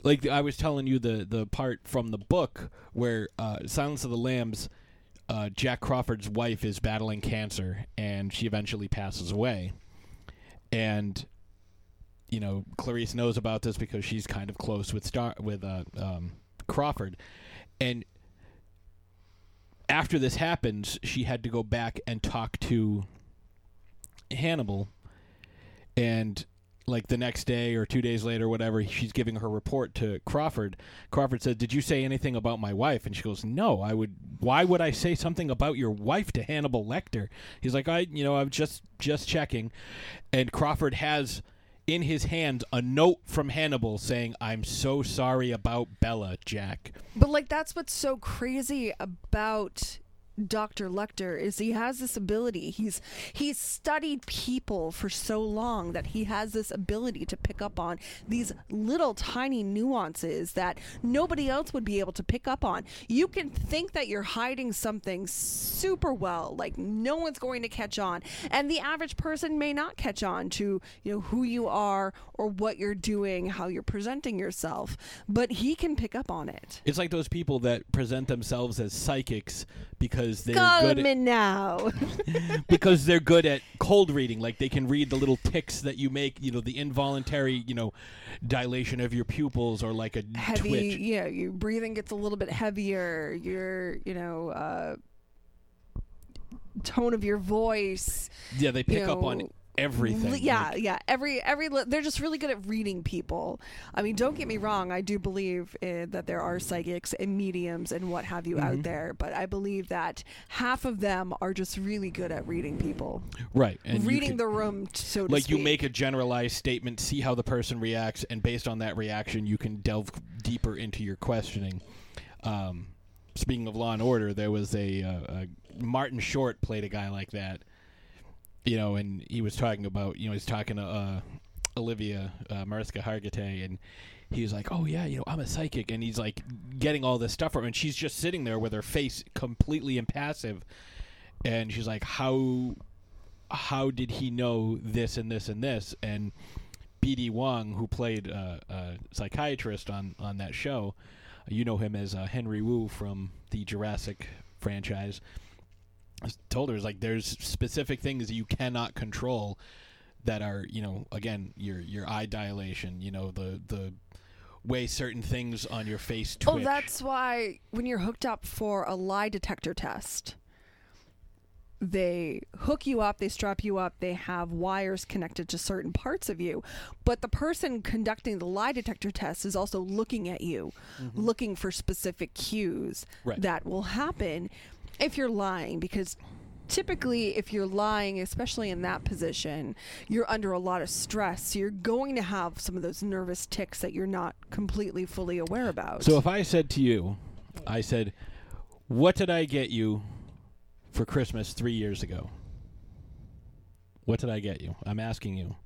like I was telling you the the part from the book where uh, Silence of the Lambs uh, Jack Crawford's wife is battling cancer and she eventually passes away. And you know, Clarice knows about this because she's kind of close with Star with uh, um, Crawford, and after this happens, she had to go back and talk to Hannibal, and like the next day or two days later, whatever, she's giving her report to Crawford. Crawford said, "Did you say anything about my wife?" And she goes, "No, I would. Why would I say something about your wife to Hannibal Lecter?" He's like, "I, you know, I'm just just checking," and Crawford has in his hand a note from Hannibal saying, "I'm so sorry about Bella, Jack." But like that's what's so crazy about Dr. Lecter is he has this ability. He's he's studied people for so long that he has this ability to pick up on these little tiny nuances that nobody else would be able to pick up on. You can think that you're hiding something super well, like no one's going to catch on, and the average person may not catch on to, you know, who you are or what you're doing, how you're presenting yourself, but he can pick up on it. It's like those people that present themselves as psychics because they're Call good at, now. *laughs* because they're good at cold reading. Like they can read the little ticks that you make, you know, the involuntary, you know, dilation of your pupils or like a heavy twitch. yeah your breathing gets a little bit heavier your you know uh tone of your voice Yeah, they you pick up know, on everything. yeah yeah every every they're just really good at reading people i mean don't get me wrong i do believe uh, that there are psychics and mediums and what have you Mhm. out there but i believe that half of them are just really good at reading people Right. And reading can- the room so to speak. like you make a generalized statement, see how the person reacts, and based on that reaction, you can delve deeper into your questioning. Um, speaking of Law and Order, there was a, uh, a Martin Short played a guy like that, you know, and he was talking about, you know, he's talking to uh, Olivia uh, Mariska Hargitay, and he's like, "Oh yeah, you know, I'm a psychic," and he's like getting all this stuff from, her, and she's just sitting there with her face completely impassive, and she's like, "How?" how did he know this and this and this? And B.D. Wong, who played uh, a psychiatrist on, on that show, you know him as uh, Henry Wu from the Jurassic franchise, told her, is like, there's specific things you cannot control that are, you know, again, your your eye dilation, you know, the the way certain things on your face oh, twitch. Oh, that's why when you're hooked up for a lie detector test, they hook you up, they strap you up, they have wires connected to certain parts of you. But the person conducting the lie detector test is also looking at you, mm-hmm. looking for specific cues Right. that will happen if you're lying because typically if you're lying especially in that position you're under a lot of stress so you're going to have some of those nervous ticks that you're not completely fully aware about So if I said to you, I said, "What did I get you for Christmas three years ago?" What did I get you? I'm asking you.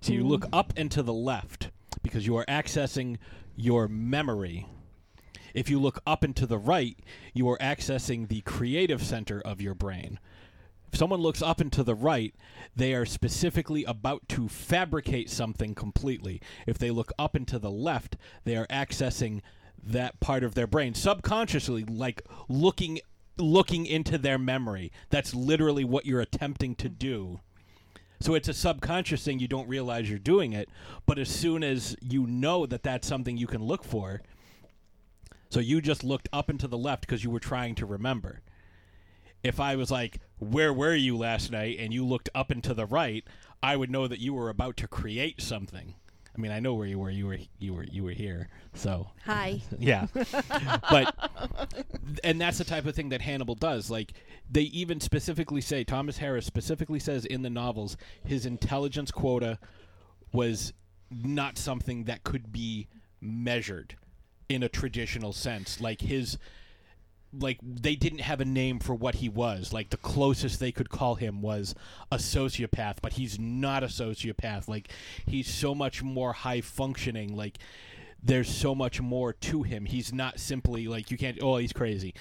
So you look hmm. up and to the left because you are accessing your memory. If you look up and to the right, you are accessing the creative center of your brain. If someone looks up and to the right, they are specifically about to fabricate something completely. If they look up and to the left, they are accessing that part of their brain subconsciously, like looking looking into their memory. That's literally what you're attempting to do. So it's a subconscious thing. You don't realize you're doing it, but as soon as you know that that's something you can look for, so you just looked up and to the left because you were trying to remember. If I was like, "Where were you last night?" and you looked up and to the right, I would know that you were about to create something. I mean, I know where you were. You were you were you were here. So Hi. *laughs* yeah, but and that's the type of thing that Hannibal does. Like they even specifically say Thomas Harris specifically says in the novels his intelligence quota was not something that could be measured in a traditional sense. Like his like they didn't have a name for what he was. Like the closest they could call him was a sociopath, but he's not a sociopath. Like he's so much more high functioning. Like there's so much more to him. He's not simply like you can't. Oh, he's crazy.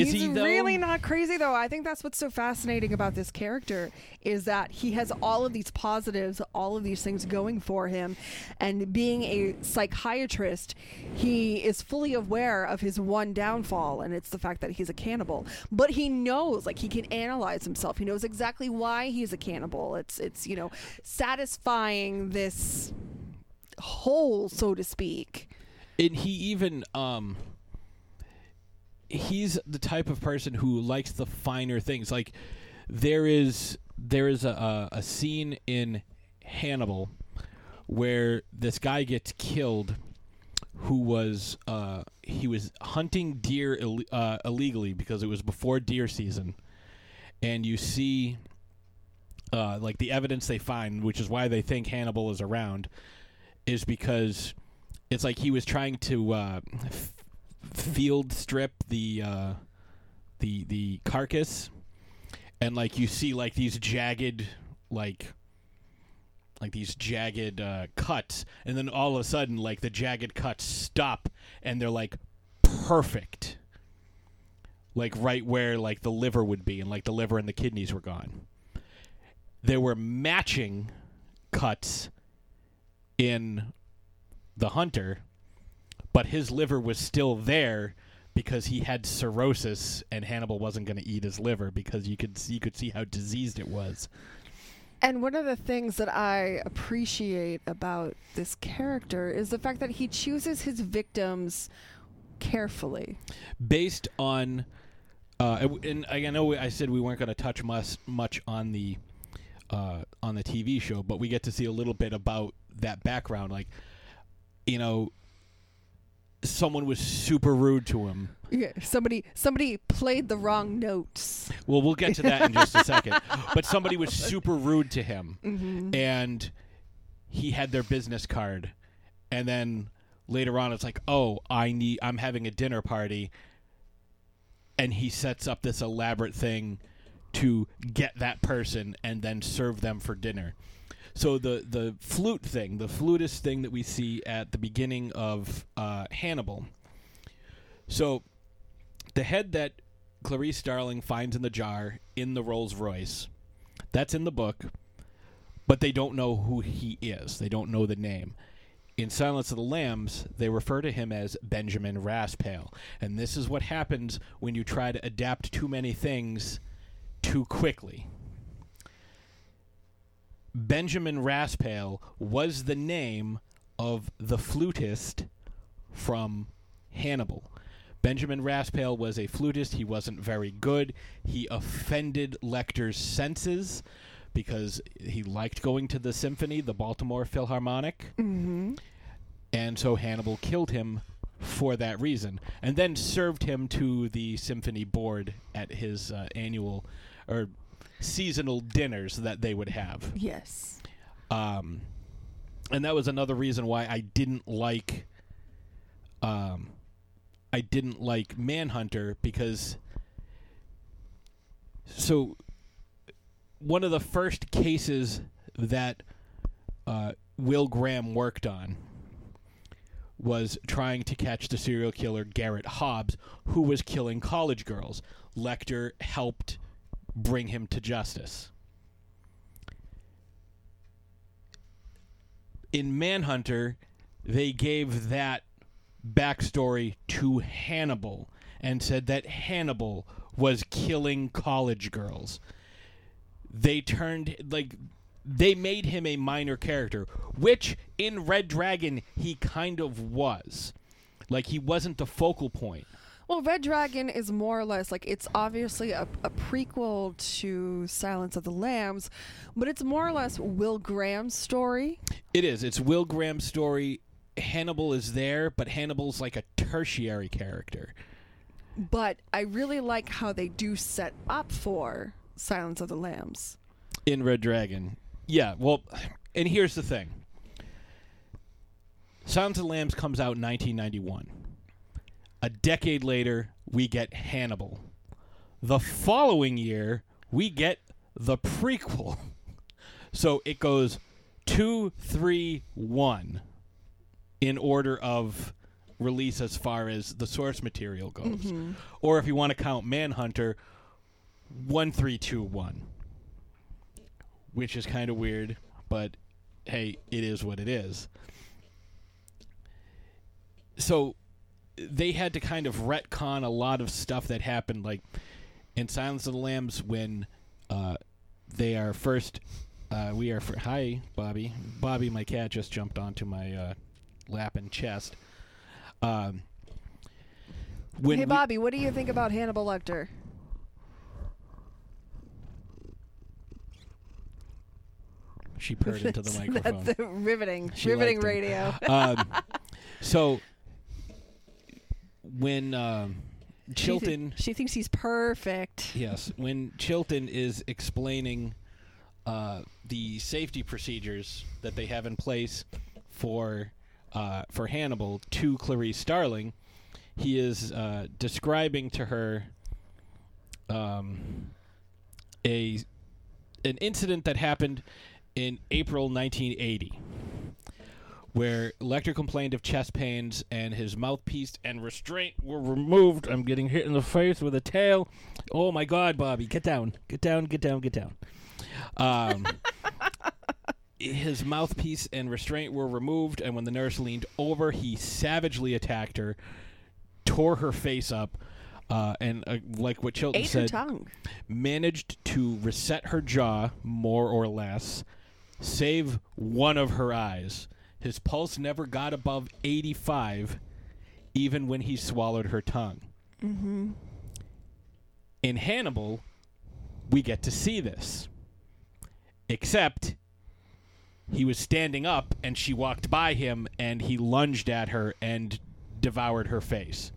Is He's he though? really not crazy though. I think that's what's so fascinating about this character is that he has all of these positives, all of these things going for him, and being a psychiatrist, he is fully aware of his one downfall, and it's the fact that he's a cannibal. But he knows, like he can analyze himself. He knows exactly why he's a cannibal. It's it's you know satisfying this hole, so to speak. and he even um he's the type of person who likes the finer things. Like there is there is a, a, scene in hannibal where this guy gets killed who was uh he was hunting deer Ill- uh, illegally because it was before deer season. And you see uh, like the evidence they find, which is why they think Hannibal is around, is because it's like he was trying to uh, field strip the uh, the the carcass, and like you see like these jagged like like these jagged uh, cuts, and then all of a sudden like the jagged cuts stop, and they're like perfect, like right where like the liver would be, and like the liver and the kidneys were gone. There were matching cuts in the hunter, but his liver was still there because he had cirrhosis and Hannibal wasn't going to eat his liver because you could you could see how diseased it was. And one of the things that I appreciate about this character is the fact that he chooses his victims carefully. based on uh, and I know I said we weren't going to touch much much on the uh, on the TV show, but we get to see a little bit about that background. Like, you know, someone was super rude to him. Yeah, somebody somebody played the wrong notes. Well, we'll get to that in just a *laughs* second. But somebody was super rude to him, Mhm. and he had their business card, and then later on, it's like, oh, I need, I'm having a dinner party, and he sets up this elaborate thing to get that person and then serve them for dinner. So the the flute thing, the flutist thing that we see at the beginning of uh, Hannibal. So the head that Clarice Starling finds in the jar in the Rolls Royce, that's in the book, but they don't know who he is. They don't know the name. In Silence of the Lambs, they refer to him as Benjamin Raspail. And this is what happens when you try to adapt too many things too quickly. Benjamin Raspail was the name of the flutist from Hannibal. Benjamin Raspail was a flutist. He wasn't very good. He offended Lecter's senses because he liked going to the symphony, the Baltimore Philharmonic. Mm-hmm. And so Hannibal killed him for that reason and then served him to the symphony board at his uh, annual or seasonal dinners that they would have. Yes. Um, and that was another reason why I didn't like. Um, I didn't like Manhunter because. So, one of the first cases that uh, Will Graham worked on was trying to catch the serial killer Garrett Hobbs, who was killing college girls. Lecter helped bring him to justice. In Manhunter, they gave that backstory to Hannibal and said that Hannibal was killing college girls. They turned like they made him a minor character, which in Red Dragon he kind of was. Like he wasn't the focal point. Well, Red Dragon is more or less like it's obviously a, a prequel to Silence of the Lambs, but it's more or less Will Graham's story. It is. It's Will Graham's story. Hannibal is there, but Hannibal's like a tertiary character. But I really like how they do set up for Silence of the Lambs. in Red Dragon. Yeah, well, and here's the thing. Silence of the Lambs comes out in 1991. A decade later, we get Hannibal. The following year, we get the prequel. *laughs* So it goes two, three, one in order of release as far as the source material goes. Mhm. Or if you want to count Manhunter, one, three, two, one which is kind of weird, but hey, it is what it is. So they had to kind of retcon a lot of stuff that happened, like in Silence of the Lambs when uh, they are first. Uh, we are for hi Bobby. Bobby, my cat just jumped onto my uh, lap and chest. Um, when hey, we- Bobby, what do you think about Hannibal Lecter? she purred into the *laughs* microphone. That's riveting, She riveting radio. um, *laughs* so when um, She thi- Chilton, she thinks he's perfect. yes, when Chilton is explaining uh, the safety procedures that they have in place for uh, for Hannibal to Clarice Starling, he is uh, describing to her um, a an incident that happened in April 1980 where Lecter complained of chest pains and his mouthpiece and restraint were removed. I'm getting hit in the face with a tail. Oh my God, Bobby, get down, get down, get down, get down. Um, *laughs* his mouthpiece and restraint were removed, and when the nurse leaned over, he savagely attacked her, tore her face up, uh, and uh, like what Chilton Ate said, tongue. managed to reset her jaw more or less, save one of her eyes. His pulse never got above 85, even when he swallowed her tongue. Mm-hmm. In Hannibal, we get to see this. Except he was standing up and she walked by him and he lunged at her and devoured her face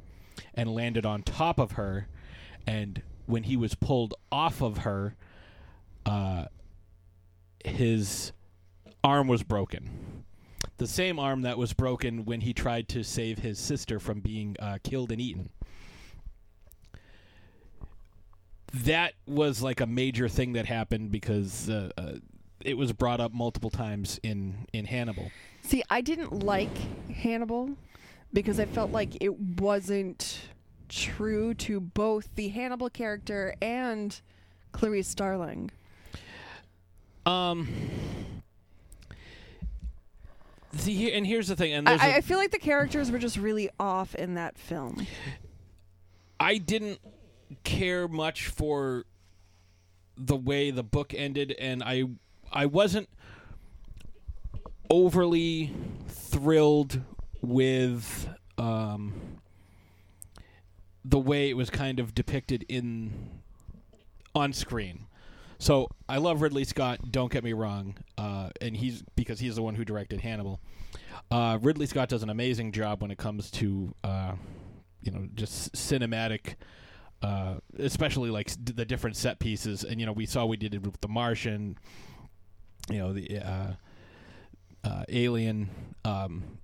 and landed on top of her. And when he was pulled off of her, uh, his arm was broken. The same arm that was broken when he tried to save his sister from being uh, killed and eaten. That was like a major thing that happened because uh, uh, it was brought up multiple times in, in Hannibal. See, I didn't like Hannibal because I felt like it wasn't true to both the Hannibal character and Clarice Starling. Um. See, here, and here's the thing, and I, there's a- I- I feel like the characters were just really off in that film. I didn't care much for the way the book ended, and I I wasn't overly thrilled with um, the way it was kind of depicted in on screen. So I love Ridley Scott. Don't get me wrong, uh, and he's because he's the one who directed Hannibal. Uh, Ridley Scott does an amazing job when it comes to uh, you know just cinematic, uh, especially like the different set pieces. And you know we saw we did it with The Martian. You know the uh, uh, Alien. Um,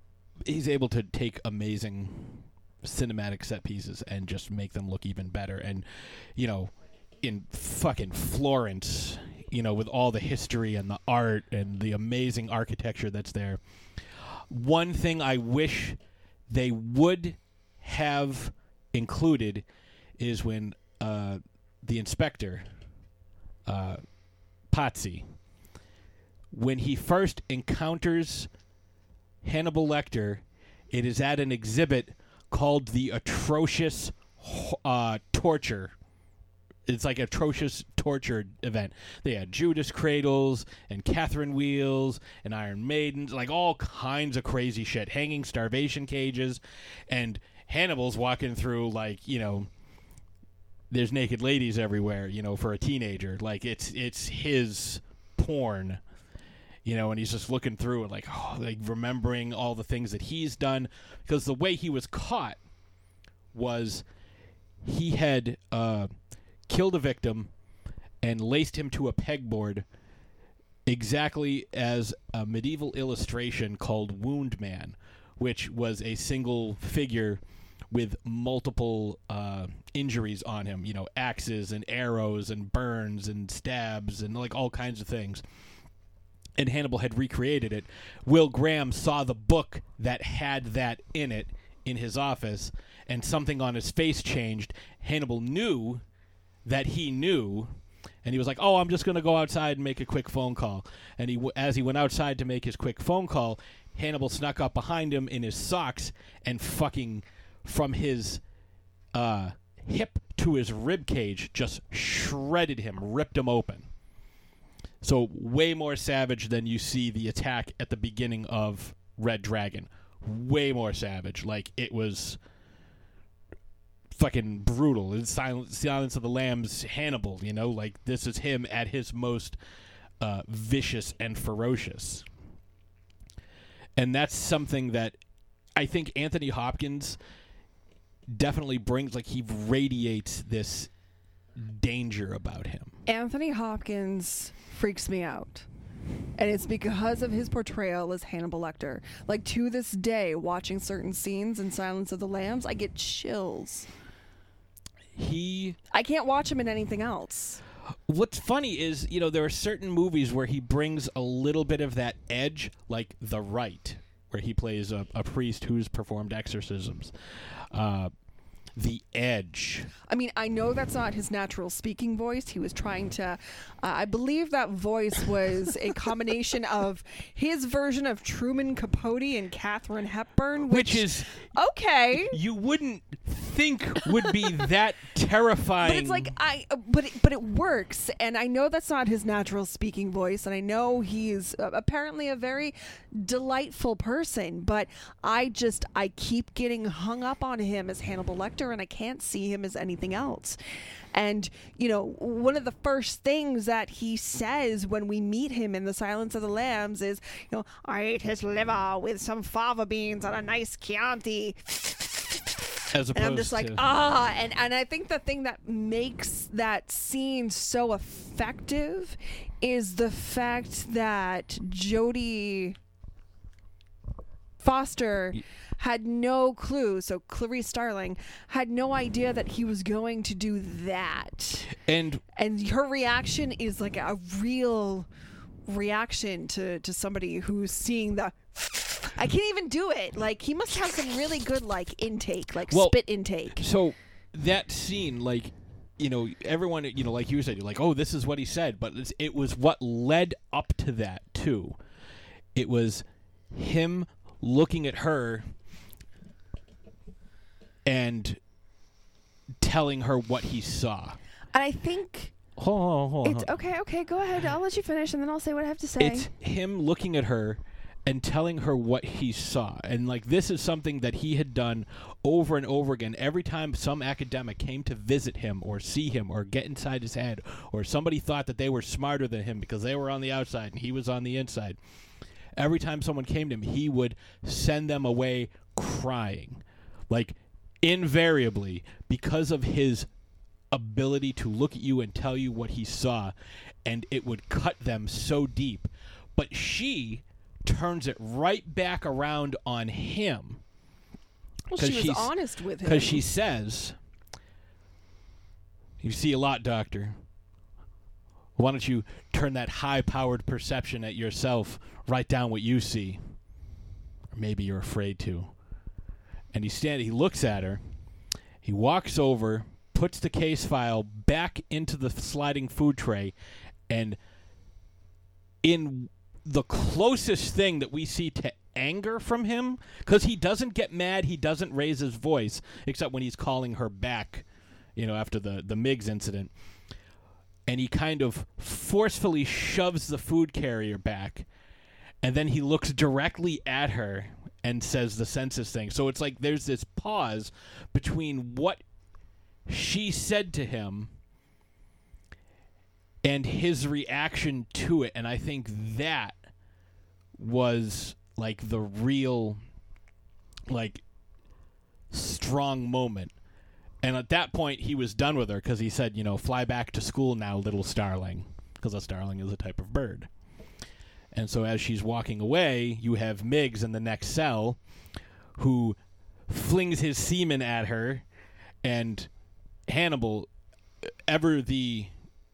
he's able to take amazing cinematic set pieces and just make them look even better. And you know, in fucking Florence, you know, with all the history and the art and the amazing architecture that's there. One thing I wish they would have included is when uh, the inspector uh, when he first encounters Hannibal Lecter, it is at an exhibit called the Atrocious uh, Torture. It's like atrocious torture event. They had Judas cradles and Catherine wheels and Iron Maidens, like all kinds of crazy shit, hanging starvation cages, and Hannibal's walking through like you know there's naked ladies everywhere, you know, for a teenager. Like it's it's his porn. You know, and he's just looking through and like oh, like remembering all the things that he's done because the way he was caught was he had uh, killed a victim and laced him to a pegboard exactly as a medieval illustration called Wound Man, which was a single figure with multiple uh, injuries on him. You know, axes and arrows and burns and stabs and like all kinds of things. And Hannibal had recreated it. Will Graham saw the book that had that in it in his office, and something on his face changed. Hannibal knew that he knew and he was like, "Oh, I'm just going to go outside and make a quick phone call." And he, as he went outside to make his quick phone call, Hannibal snuck up behind him in his socks and fucking from his uh, hip to his rib cage just shredded him, ripped him open. So way more savage than you see the attack at the beginning of Red Dragon. Way more savage. Like it was fucking brutal. It's Silence, Silence of the Lambs Hannibal, you know, like this is him at his most uh, vicious and ferocious. And that's something that I think Anthony Hopkins definitely brings, like, he radiates this danger about him. Anthony Hopkins freaks me out. And it's because of his portrayal as Hannibal Lecter. Like to this day, watching certain scenes in Silence of the Lambs, I get chills. He I can't watch him in anything else. What's funny is, you know, there are certain movies where he brings a little bit of that edge, like The Rite, where he plays a, a priest who's performed exorcisms. Uh, the Edge. I mean, I know that's not his natural speaking voice. He was trying to, uh, I believe that voice was a *laughs* combination of his version of Truman Capote and Katharine Hepburn, which, which is okay. You wouldn't think would be that terrifying. *laughs* But it's like I, uh, but it, but it works, and I know that's not his natural speaking voice, and I know he's uh, apparently a very delightful person, but I just I keep getting hung up on him as Hannibal Lecter, and I can't see him as anything else. And, you know, one of the first things that he says when we meet him in The Silence of the Lambs is, you know, I ate his liver with some fava beans and a nice Chianti. As and I'm just like, to- ah, and and I think the thing that makes that scene so effective is the fact that Jodie Foster had no clue. So Clarice Starling had no idea that he was going to do that, and and her reaction is like a real reaction to to somebody who's seeing the I can't even do it. Like he must have some really good like intake, like Well, spit intake. So that scene, like, you know, everyone, you know, like you said, you're like, oh, this is what he said, but it's, it was what led up to that too. It was him looking at her and telling her what he saw. And I think Hold on, hold on, hold it's on. okay. Okay, go ahead. I'll let you finish, and then I'll say what I have to say. It's him looking at her and telling her what he saw. And like this is something that he had done over and over again. Every time some academic came to visit him or see him or get inside his head or somebody thought that they were smarter than him because they were on the outside and he was on the inside. Every time someone came to him, he would send them away crying. Like invariably because of his ability to look at you and tell you what he saw and it would cut them so deep. But she turns it right back around on him. Well, she was honest with him. Because she says, You see a lot, Doctor. Why don't you turn that high powered perception at yourself, write down what you see? Or maybe you're afraid to. And he stand he looks at her, he walks over, puts the case file back into the sliding food tray, and in the closest thing that we see to anger from him, because he doesn't get mad, he doesn't raise his voice, except when he's calling her back, you know, after the the Miggs incident, and he kind of forcefully shoves the food carrier back, and then he looks directly at her and says the census thing. So it's like there's this pause between what she said to him and his reaction to it and I think that was like the real like strong moment. And at that point he was done with her cuz he said, you know, fly back to school now little starling because a starling is a type of bird. And so as she's walking away, you have Miggs in the next cell who flings his semen at her and Hannibal ever the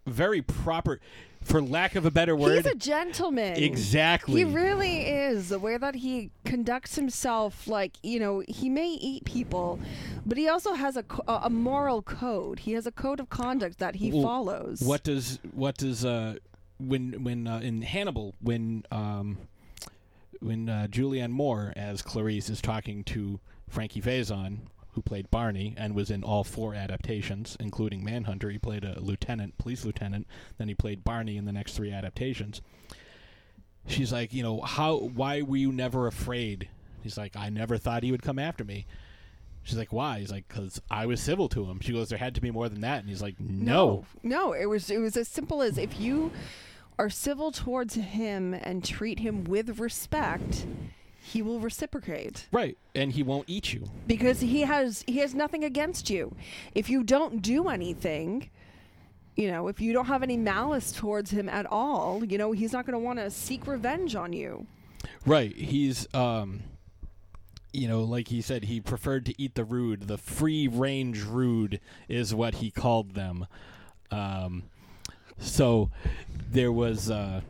very proper for lack of a better word He's a gentleman. Exactly. He really is. The way that he conducts himself, like, you know, he may eat people, but he also has a, a moral code. He has a code of conduct that he Well, follows. What does what does uh when when uh, in Hannibal when um when uh, Julianne Moore as Clarice is talking to Frankie Faison who played Barney and was in all four adaptations including Manhunter he played a lieutenant police lieutenant then he played Barney in the next three adaptations. She's like you know how why were you never afraid? He's like I never thought he would come after me. She's like, "Why?" He's like, "Cause I was civil to him." She goes, "There had to be more than that," and he's like, "No, No, it was it was as simple as if you are civil towards him and treat him with respect, he will reciprocate. Right, and he won't eat you. because he has he has nothing against you. If you don't do anything, you know, if you don't have any malice towards him at all, you know, he's not going to want to seek revenge on you. Right. He's um you know, like he said, he preferred to eat the rude. The free range rude is what he called them. Um so there was uh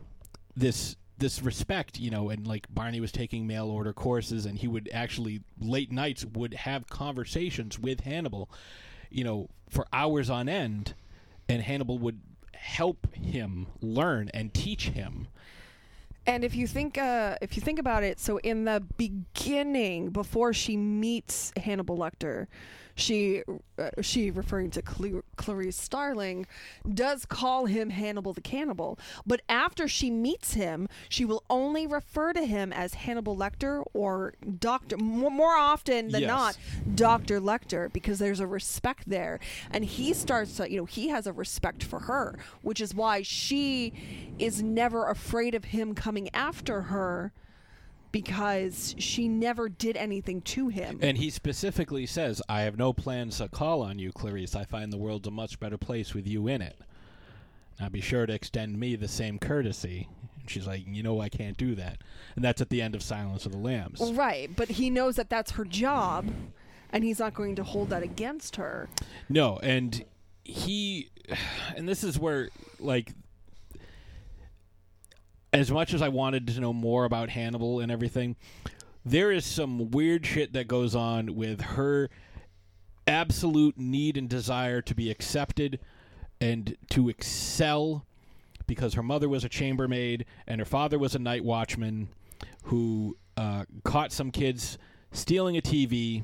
this this respect, you know, and like Barney was taking mail order courses and he would actually late nights would have conversations with Hannibal, you know, for hours on end and Hannibal would help him learn and teach him. And if you think uh, if you think about it, so in the beginning, before she meets Hannibal Lecter, she uh, she referring to Cl- Clarice Starling does call him Hannibal the Cannibal. But after she meets him, she will only refer to him as Hannibal Lecter or Doctor. More, more often than Yes. not, Dr. Lecter because there's a respect there. And he starts to, you know, he has a respect for her, which is why she is never afraid of him coming after her because she never did anything to him. And he specifically says, I have no plans to call on you, Clarice. I find the world's a much better place with you in it. Now be sure to extend me the same courtesy. And she's like, You know, I can't do that. And that's at the end of Silence of the Lambs. Right, but he knows that that's her job and he's not going to hold that against her. No, and he, *sighs* and this is where, like, as much as I wanted to know more about Hannibal and everything, there is some weird shit that goes on with her absolute need and desire to be accepted and to excel because her mother was a chambermaid and her father was a night watchman who uh, caught some kids stealing a TV.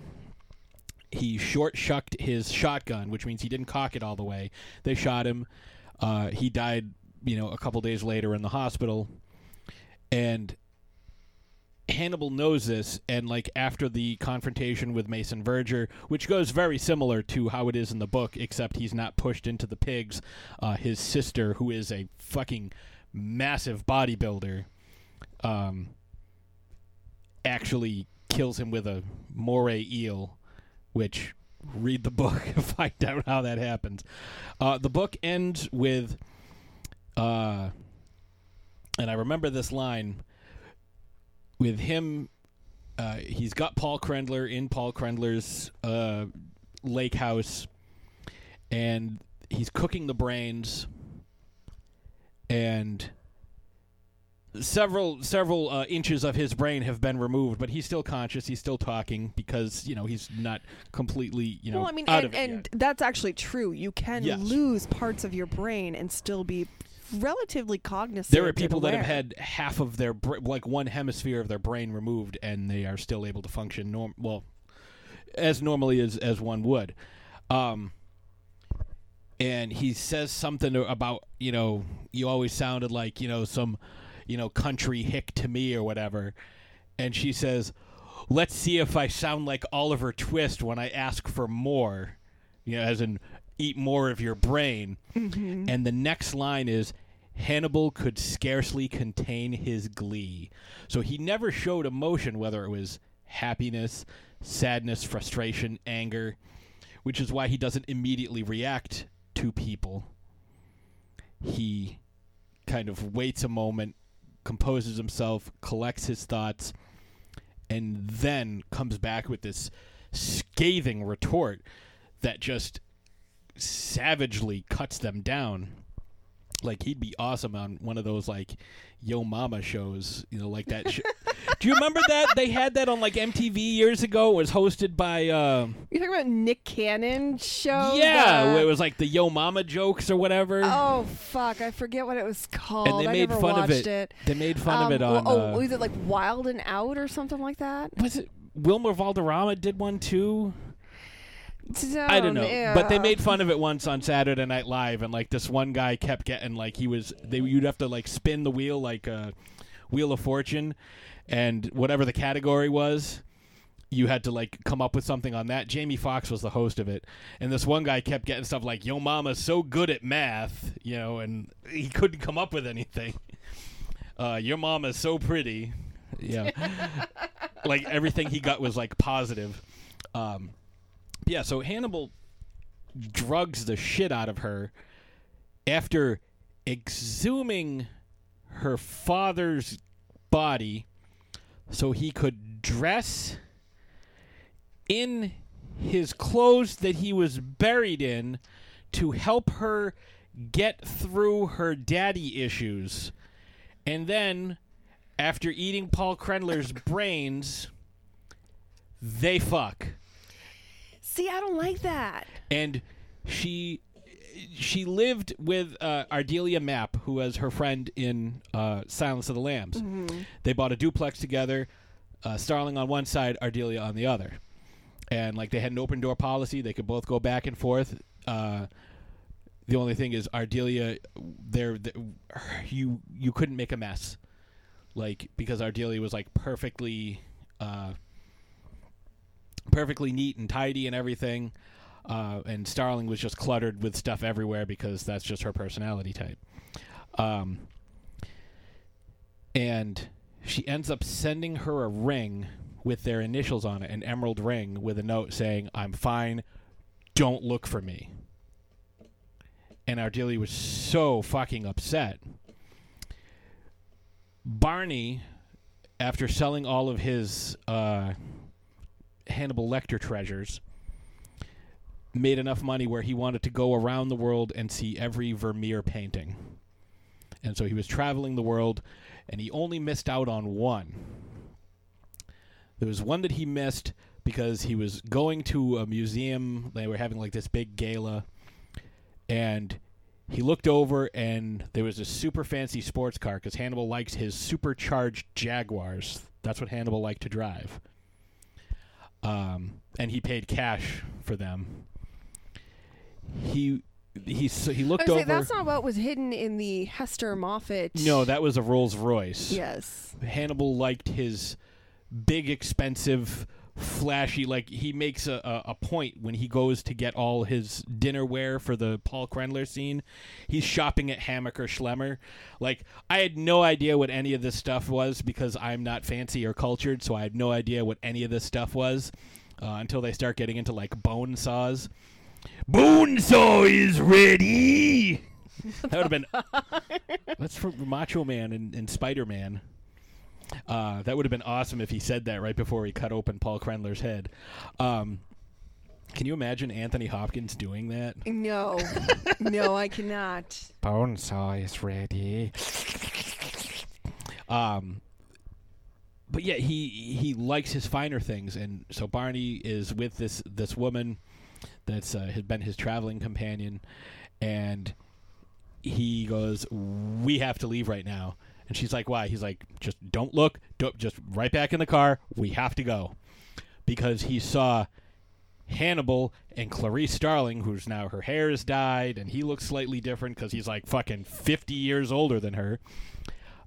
He short shucked his shotgun, which means he didn't cock it all the way. They shot him. Uh, he died, you know, a couple days later in the hospital. And Hannibal knows this, and like after the confrontation with Mason Verger, which goes very similar to how it is in the book, except he's not pushed into the pigs. Uh, his sister, who is a fucking massive bodybuilder, um, actually kills him with a moray eel, which read the book and *laughs* find out how that happens. Uh, the book ends with, uh, and I remember this line with him. Uh, he's got Paul Krendler in Paul Krendler's uh, lake house, and he's cooking the brains. And several several uh, inches of his brain have been removed, but he's still conscious. He's still talking because you know he's not completely you know well, I mean, and, and that's actually true. You can Yes. lose parts of your brain and still be relatively cognizant. There are people that have had half of their br- like one hemisphere of their brain removed, and they are still able to function norm well as normally as as one would. Um, and he says something about you know you always sounded like you know some you know country hick to me or whatever, and she says, "Let's see if I sound like Oliver Twist when I ask for more," you know, as in eat more of your brain. Mhm. And the next line is Hannibal could scarcely contain his glee. So he never showed emotion, whether it was happiness, sadness, frustration, anger, which is why he doesn't immediately react to people. He kind of waits a moment, composes himself, collects his thoughts, and then comes back with this scathing retort that just savagely cuts them down. Like he'd be awesome on one of those like Yo Mama shows, you know, like that. Sh- *laughs* Do you remember that they had that on like MTV years ago? It was hosted by uh, You talking about Nick Cannon show? yeah, it was like the Yo Mama jokes or whatever. Oh fuck! I forget what it was called. and they I made fun of it. They made fun of it Um, on. Oh, uh, was it like Wild and Out or something like that? was it Wilmer Valderrama did one too? I don't know, yeah. but they made fun of it once on Saturday Night Live, and like this one guy kept getting like he was they you'd have to like spin the wheel like a wheel of fortune, and whatever the category was, you had to like come up with something on that. Jamie Foxx was the host of it, and this one guy kept getting stuff like "Yo, mama's so good at math," you know, and he couldn't come up with anything. *laughs* Uh, Your mama's so pretty, yeah. *laughs* like everything he got was like positive. Um, yeah, so Hannibal drugs the shit out of her after exhuming her father's body so he could dress in his clothes that he was buried in to help her get through her daddy issues. And then, after eating Paul Krendler's brains, they fuck. See, I don't like that. And she she lived with uh, Ardelia Mapp, who was her friend in uh, Silence of the Lambs. Mhm. They bought a duplex together, uh, Starling on one side, Ardelia on the other. And like they had an open door policy, they could both go back and forth. Uh, the only thing is Ardelia, there, th- you you couldn't make a mess, like because Ardelia was like perfectly, uh, perfectly neat and tidy and everything, uh, and Starling was just cluttered with stuff everywhere because that's just her personality type. Um, and she ends up sending her a ring with their initials on it, an emerald ring with a note saying, "I'm fine. Don't look for me." And Ardelia was so fucking upset. Barney, after selling all of his uh, Hannibal Lecter treasures, made enough money where he wanted to go around the world and see every Vermeer painting. And so he was traveling the world, and he only missed out on one. There was one that he missed because he was going to a museum. They were having like this big gala, and he looked over, and there was a super fancy sports car because Hannibal likes his supercharged Jaguars. That's what Hannibal liked to drive. Um, and he paid cash for them. He he so he looked over. gonna that's not what was hidden in the Hester Moffat. No, that was a Rolls Royce. Yes. Hannibal liked his big, expensive, flashy. Like he makes a, a, a point when he goes to get all his dinnerware for the Paul Krendler scene. He's shopping at Hammacher Schlemmer. Like I had no idea what any of this stuff was because I'm not fancy or cultured, so I had no idea what any of this stuff was uh, until they start getting into like bone saws. Bone saw is ready. that would have been *laughs* that's for Macho Man and, and Spider Man. Uh, that would have been awesome if he said that right before he cut open Paul Krendler's head. Um, can you imagine Anthony Hopkins doing that? No, *laughs* no, I cannot. Bone saw is ready. Um, but yeah, he he likes his finer things, and so Barney is with this this woman that's uh, has been his traveling companion, and he goes, "We have to leave right now." And she's like, "Why?" He's like, "Just don't look. Don't just right back in the car. We have to go," because he saw Hannibal and Clarice Starling, who's now her hair is dyed and he looks slightly different because he's like fucking fifty years older than her.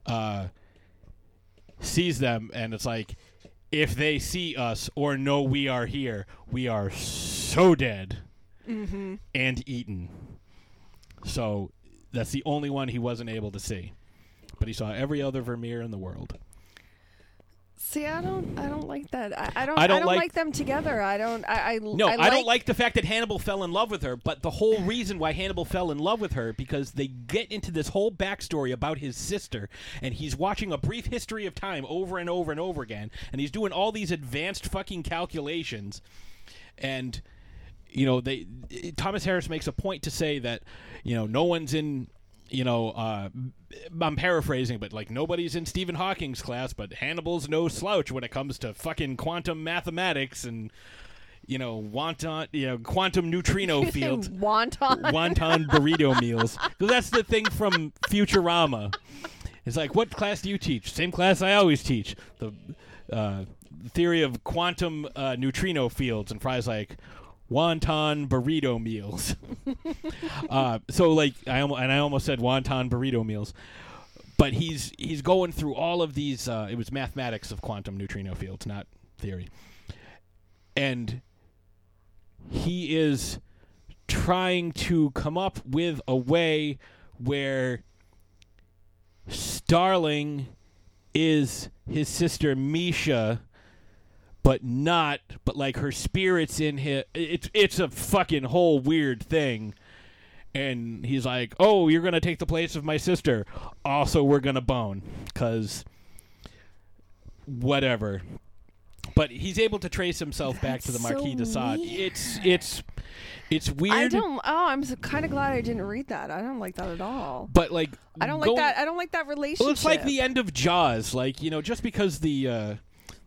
Uh, sees them and it's like, if they see us or know we are here, we are so dead Mm-hmm. and eaten. So that's the only one he wasn't able to see. But he saw every other Vermeer in the world. See, I don't, I don't like that. I, I don't, I I don't don't, like- like, them together. I don't, I, I No, I, I, don't like the fact that Hannibal fell in love with her, but the whole *sighs* reason why Hannibal fell in love with her because they get into this whole backstory about his sister, and he's watching a brief history of time over and over and over again, and he's doing all these advanced fucking calculations, and you know they Thomas Harris makes a point to say that you know no one's in you know uh, I'm paraphrasing but like nobody's in Stephen Hawking's class but Hannibal's no slouch when it comes to fucking quantum mathematics and you know wonton you know quantum neutrino *laughs* fields. Wonton wonton burrito *laughs* meals. Because that's the thing from Futurama. It's like what class do you teach? Same class I always teach. The uh, theory of quantum uh, neutrino fields. And Fry's like wonton burrito meals. *laughs* uh, so like I almo- and I almost said wonton burrito meals, but he's he's going through all of these. Uh, it was mathematics of quantum neutrino fields, not theory, and he is trying to come up with a way where Starling is his sister Misha but not but like her spirits in him it's it's a fucking whole weird thing and he's like oh you're gonna take the place of my sister also we're gonna bone because whatever but he's able to trace himself back to the That's so marquis de sade it's it's it's weird I don't. Oh, I'm kind of glad I didn't read that. I don't like that at all. but like I don't go- like that. I don't like that relationship. Well, it's like the end of Jaws. Like you know, just because the uh,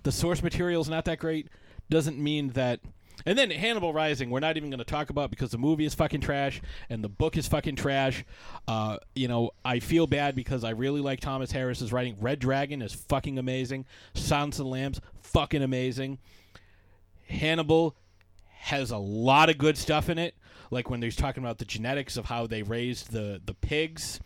the source material is not that great doesn't mean that. And then Hannibal Rising, we're not even going to talk about because the movie is fucking trash and the book is fucking trash. Uh, you know, I feel bad because I really like Thomas Harris's writing. Red Dragon is fucking amazing. Silence of the Lambs, fucking amazing. Hannibal has a lot of good stuff in it, like when he's talking about the genetics of how they raised the the pigs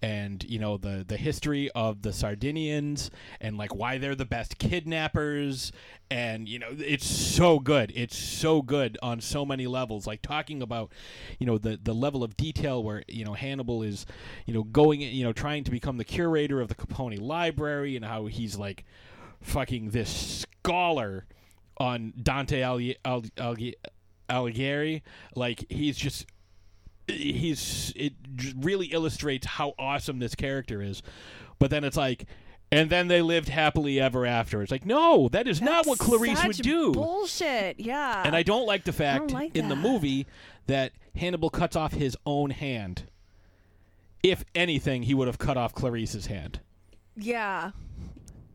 and you know the the history of the Sardinians and like why they're the best kidnappers. And you know it's so good. It's so good on so many levels. Like talking about you know the the level of detail where you know Hannibal is you know going you know trying to become the curator of the Capponi library and how he's like fucking this scholar on Dante Ali- Ali- Ali- Alighieri. Like he's just he's it really illustrates how awesome this character is but then it's like and then they lived happily ever after it's like no that is not what clarice would do Bullshit. Yeah. and i don't like the fact like in the movie that hannibal cuts off his own hand if anything he would have cut off clarice's hand Yeah.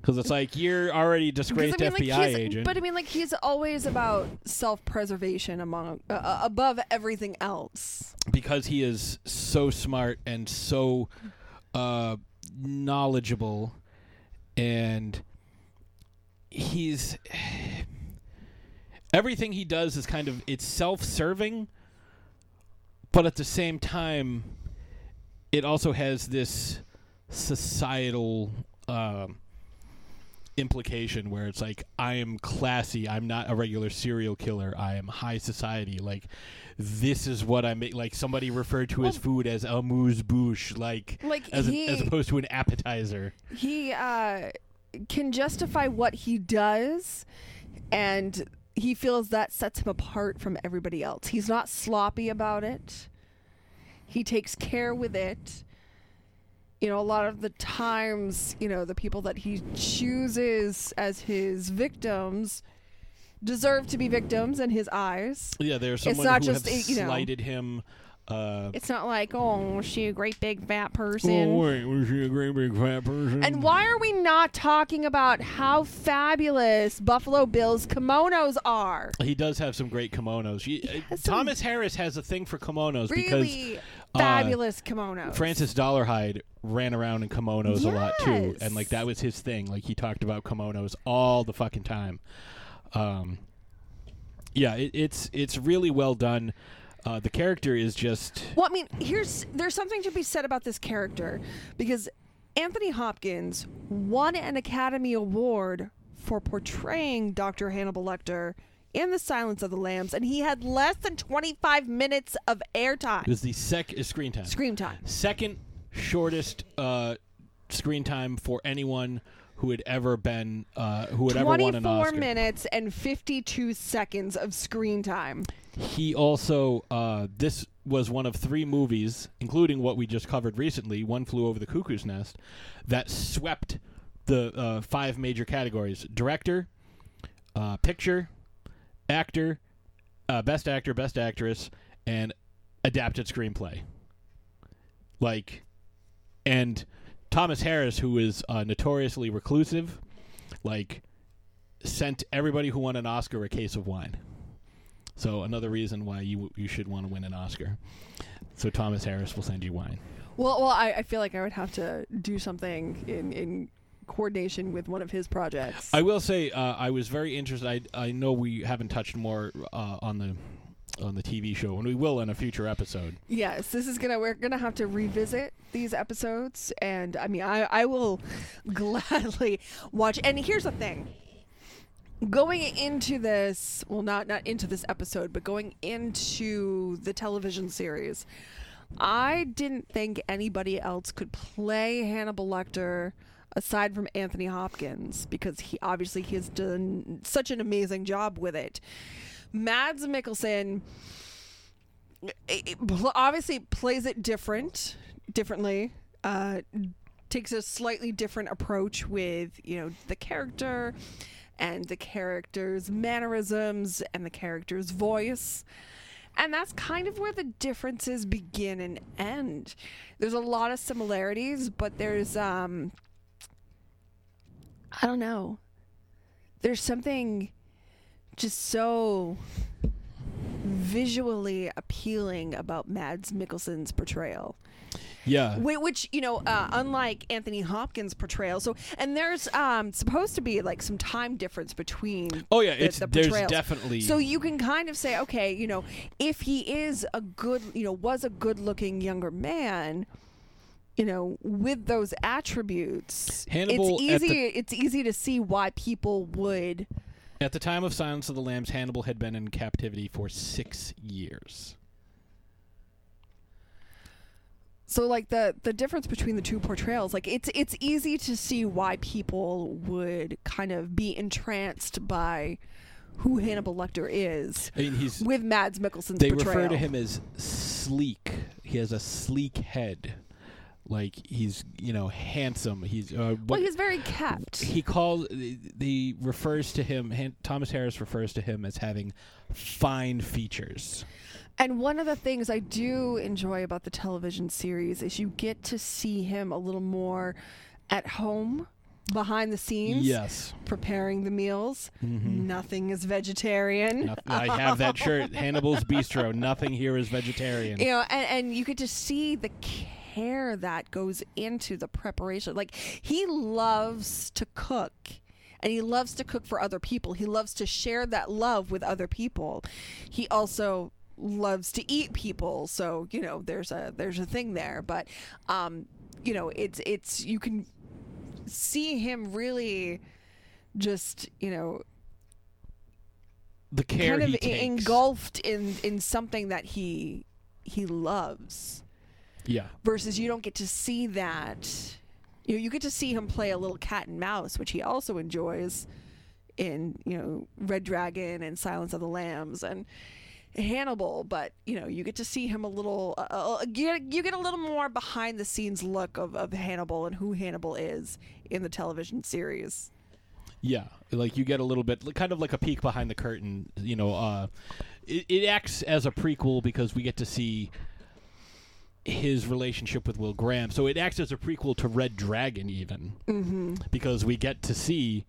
Because it's like you're already disgraced I mean, fbi he's- agent But I mean, like he's always about self-preservation among uh, uh, above everything else. because he is so smart and so uh, knowledgeable and he's everything he does is kind of it's self-serving but at the same time it also has this societal um, implication where it's like I am classy. I'm not a regular serial killer. I am high society. Like this is what I make. Like somebody referred to his food as amuse bouche. Like Like, as, a- as opposed to an appetizer. He uh, can justify what he does, and he feels that sets him apart from everybody else. He's not sloppy about it. He takes care with it. You know, a lot of the times, you know, the people that he chooses as his victims deserve to be victims in his eyes. Yeah, there's It's not who just, have you know- slighted him Uh, It's not like, oh, is she a great big fat person? oh wait, was she a great big fat person? And why are we not talking about how fabulous Buffalo Bill's kimonos are? He does have some great kimonos. He- uh, has some Thomas Harris has a thing for kimonos Really because fabulous kimonos. Francis Dolarhyde ran around in kimonos a lot too, Yes. and like that was his thing. Like he talked about kimonos all the fucking time. Um, yeah, it, it's it's really well done. Uh, the character is just Well, I mean, here's there's something to be said about this character because Anthony Hopkins won an Academy Award for portraying Dr. Hannibal Lecter in The Silence of the Lambs, and he had less than 25 minutes of airtime. it was the sec uh, screen time. Screen time. Second shortest uh, screen time for anyone who had ever been uh, who had ever won an Oscar. 24 minutes and 52 seconds of screen time. He also uh, this was one of three movies, including what we just covered recently, "One Flew Over the Cuckoo's Nest," that swept the uh, five major categories: director, uh, picture, actor, uh, best actor, best actress, and adapted screenplay. Like, and Thomas Harris, who is uh, notoriously reclusive, like, sent everybody who won an Oscar a case of wine. So another reason why you you should want to win an Oscar. So Thomas Harris will send you wine. Well, well, I, I feel like I would have to do something in in coordination with one of his projects. I will say uh, I was very interested. I I know we haven't touched more uh, on the on the TV show, and we will in a future episode. Yes, this is gonna. We're gonna have to revisit these episodes, and I mean, I I will *laughs* gladly watch. And here's the thing: going into this, well, not not into this episode, but going into the television series, I didn't think anybody else could play Hannibal Lecter aside from Anthony Hopkins because he obviously he has done such an amazing job with it. Mads Mikkelsen it pl- obviously plays it different differently uh takes a slightly different approach with you know the character and the character's mannerisms and the character's voice and that's kind of where the differences begin and end there's a lot of similarities but there's um i don't know there's something just so visually appealing about Mads Mikkelsen's portrayal. Yeah. Whi- Which, you know, uh, unlike Anthony Hopkins' portrayal, so and there's um, supposed to be like some time difference between. Oh, yeah, the, it's- the there's definitely- So you can kind of say, okay, you know, if he is a good, you know, was a good-looking younger man, you know, with those attributes, Hannibal it's at the- easy. It's easy to see why people would. At the time of Silence of the Lambs, Hannibal had been in captivity for six years. So like the the difference between the two portrayals, like it's it's easy to see why people would kind of be entranced by who Hannibal Lecter is I mean, he's with Mads Mikkelsen's they portrayal. refer to him as sleek. He has a sleek head, like he's you know handsome. He's uh, well, he's very kept. he calls the refers to him. Han- Thomas Harris refers to him as having fine features. And one of the things I do enjoy about the television series is you get to see him a little more at home behind the scenes. Yes. Preparing the meals. Mhm. Nothing is vegetarian. I have that shirt, *laughs* Hannibal's Bistro. Nothing here is vegetarian. you know and, and you get to see the care that goes into the preparation. Like he loves to cook and he loves to cook for other people. He loves to share that love with other people. He also loves to eat people. So you know there's a there's a thing there. But um you know it's it's you can see him really just you know the care kind of engulfed in in something that he he loves yeah. versus you don't get to see that you know, you get to see him play a little cat and mouse which he also enjoys in you know red dragon and silence of the lambs and hannibal but you know you get to see him a little uh, you, get, you get a little more behind the scenes look of, of hannibal and who hannibal is in the television series Yeah, like you get a little bit, kind of like a peek behind the curtain. You know, uh, it, it acts as a prequel because we get to see his relationship with Will Graham. So it acts as a prequel to Red Dragon, even Mhm. because we get to see,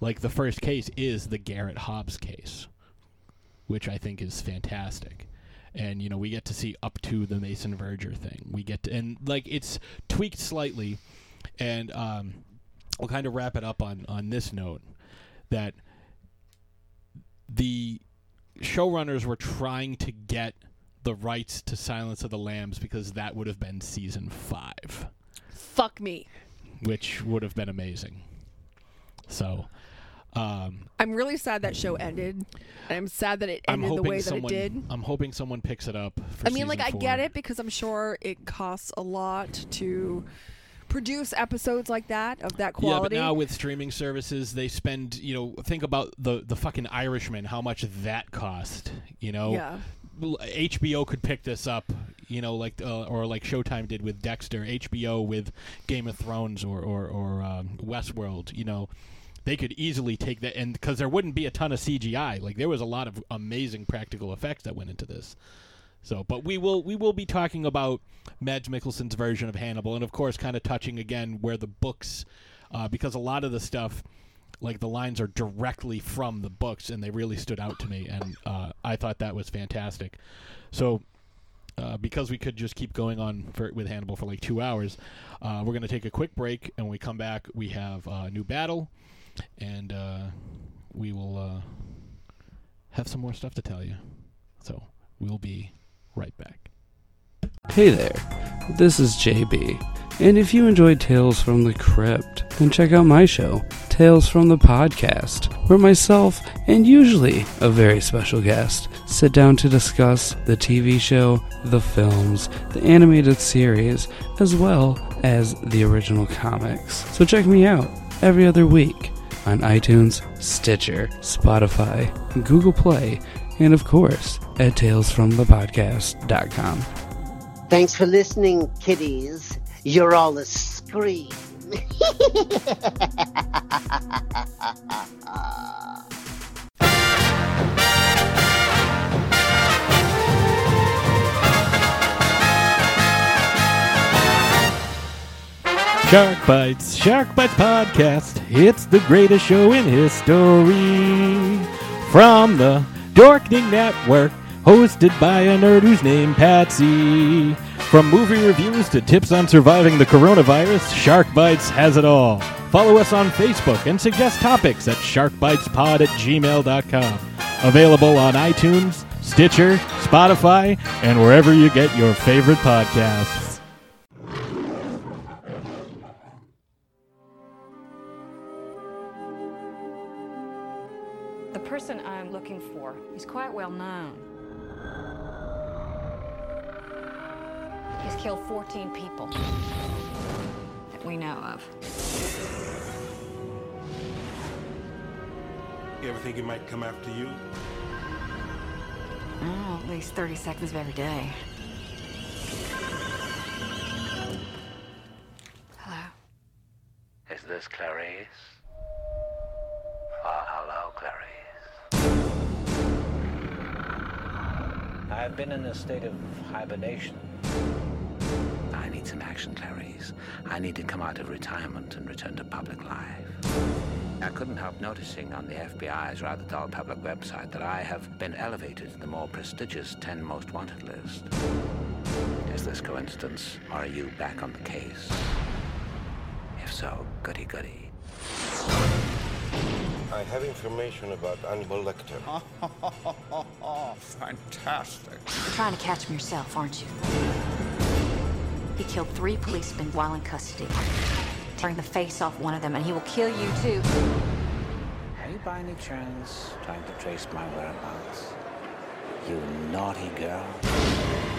like, the first case is the Garrett Hobbs case, which I think is fantastic. And you know we get to see up to the Mason Verger thing. We get to and like it's tweaked slightly, and um, we'll kind of wrap it up on on this note that the showrunners were trying to get the rights to Silence of the Lambs because that would have been season five, Fuck me. which would have been amazing. So, um, I'm really sad that show ended. I'm sad that it I'm ended the way that someone. it did. I'm hoping someone picks it up. For I mean, like, I get it because I'm sure it costs a lot to produce episodes like that of that quality. Yeah, but now with streaming services, they spend. You know, think about the the fucking Irishman. How much that cost? You know. Yeah. HBO could pick this up. You know, like uh, or like Showtime did with Dexter. HBO with Game of Thrones or or or um, Westworld. You know. They could easily take that, and because there wouldn't be a ton of CGI, like there was a lot of amazing practical effects that went into this. So, but we will we will be talking about Mads Mikkelsen's version of Hannibal, and of course, kind of touching again where the books, uh, because a lot of the stuff, like the lines are directly from the books, and they really stood out to me, and uh, I thought that was fantastic. So. Uh, because we could just keep going on for, with Hannibal for like two hours, uh, we're going to take a quick break, and when we come back, we have uh, new battle, and uh, we will uh, have some more stuff to tell you. So we'll be right back. Hey there, this is JB, and if you enjoyed Tales from the Crypt, then check out my show, Tales from the Podcast, where myself and usually a very special guest sit down to discuss the TV show, the films, the animated series, as well as the original comics. So check me out every other week on iTunes, Stitcher, Spotify, Google Play, and of course at talesfromthepodcast.com. Thanks for listening, kiddies. You're all a scream. Shark Bites, Shark Bites Podcast. It's the greatest show in history. From the Dorkening Network, hosted by a nerd who's named Patsy. From movie reviews to tips on surviving the coronavirus, Shark Bites has it all. Follow us on Facebook and suggest topics at sharkbitespod at gmail.com. Available on iTunes, Stitcher, Spotify, and wherever you get your favorite podcasts. He's killed 14 people that we know of. You ever think he might come after you? Oh, at least 30 seconds of every day. Hello. Is this Clarice? Oh, hello, Clarice. I've been in a state of hibernation. I need some action, Clarice. I need to come out of retirement and return to public life. I couldn't help noticing on the FBI's rather dull public website that I have been elevated to the more prestigious 10 most wanted list. Is this coincidence, or are you back on the case? If so, goody goody. I have information about Hannibal Lecter. *laughs* Fantastic. You're trying to catch him yourself, aren't you? He killed three policemen while in custody, tearing the face off one of them, and he will kill you too. Are you by any chance trying to trace my whereabouts? You naughty girl.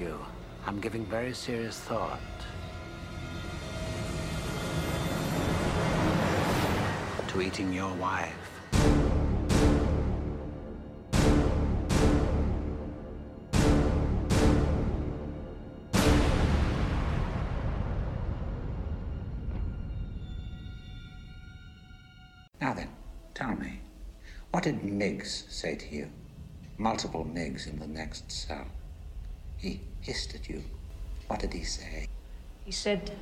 you. I'm giving very serious thought. To eating your wife. Now then, tell me, what did Miggs say to you? Multiple Miggs in the next cell. He hissed at you. What did he say? He said,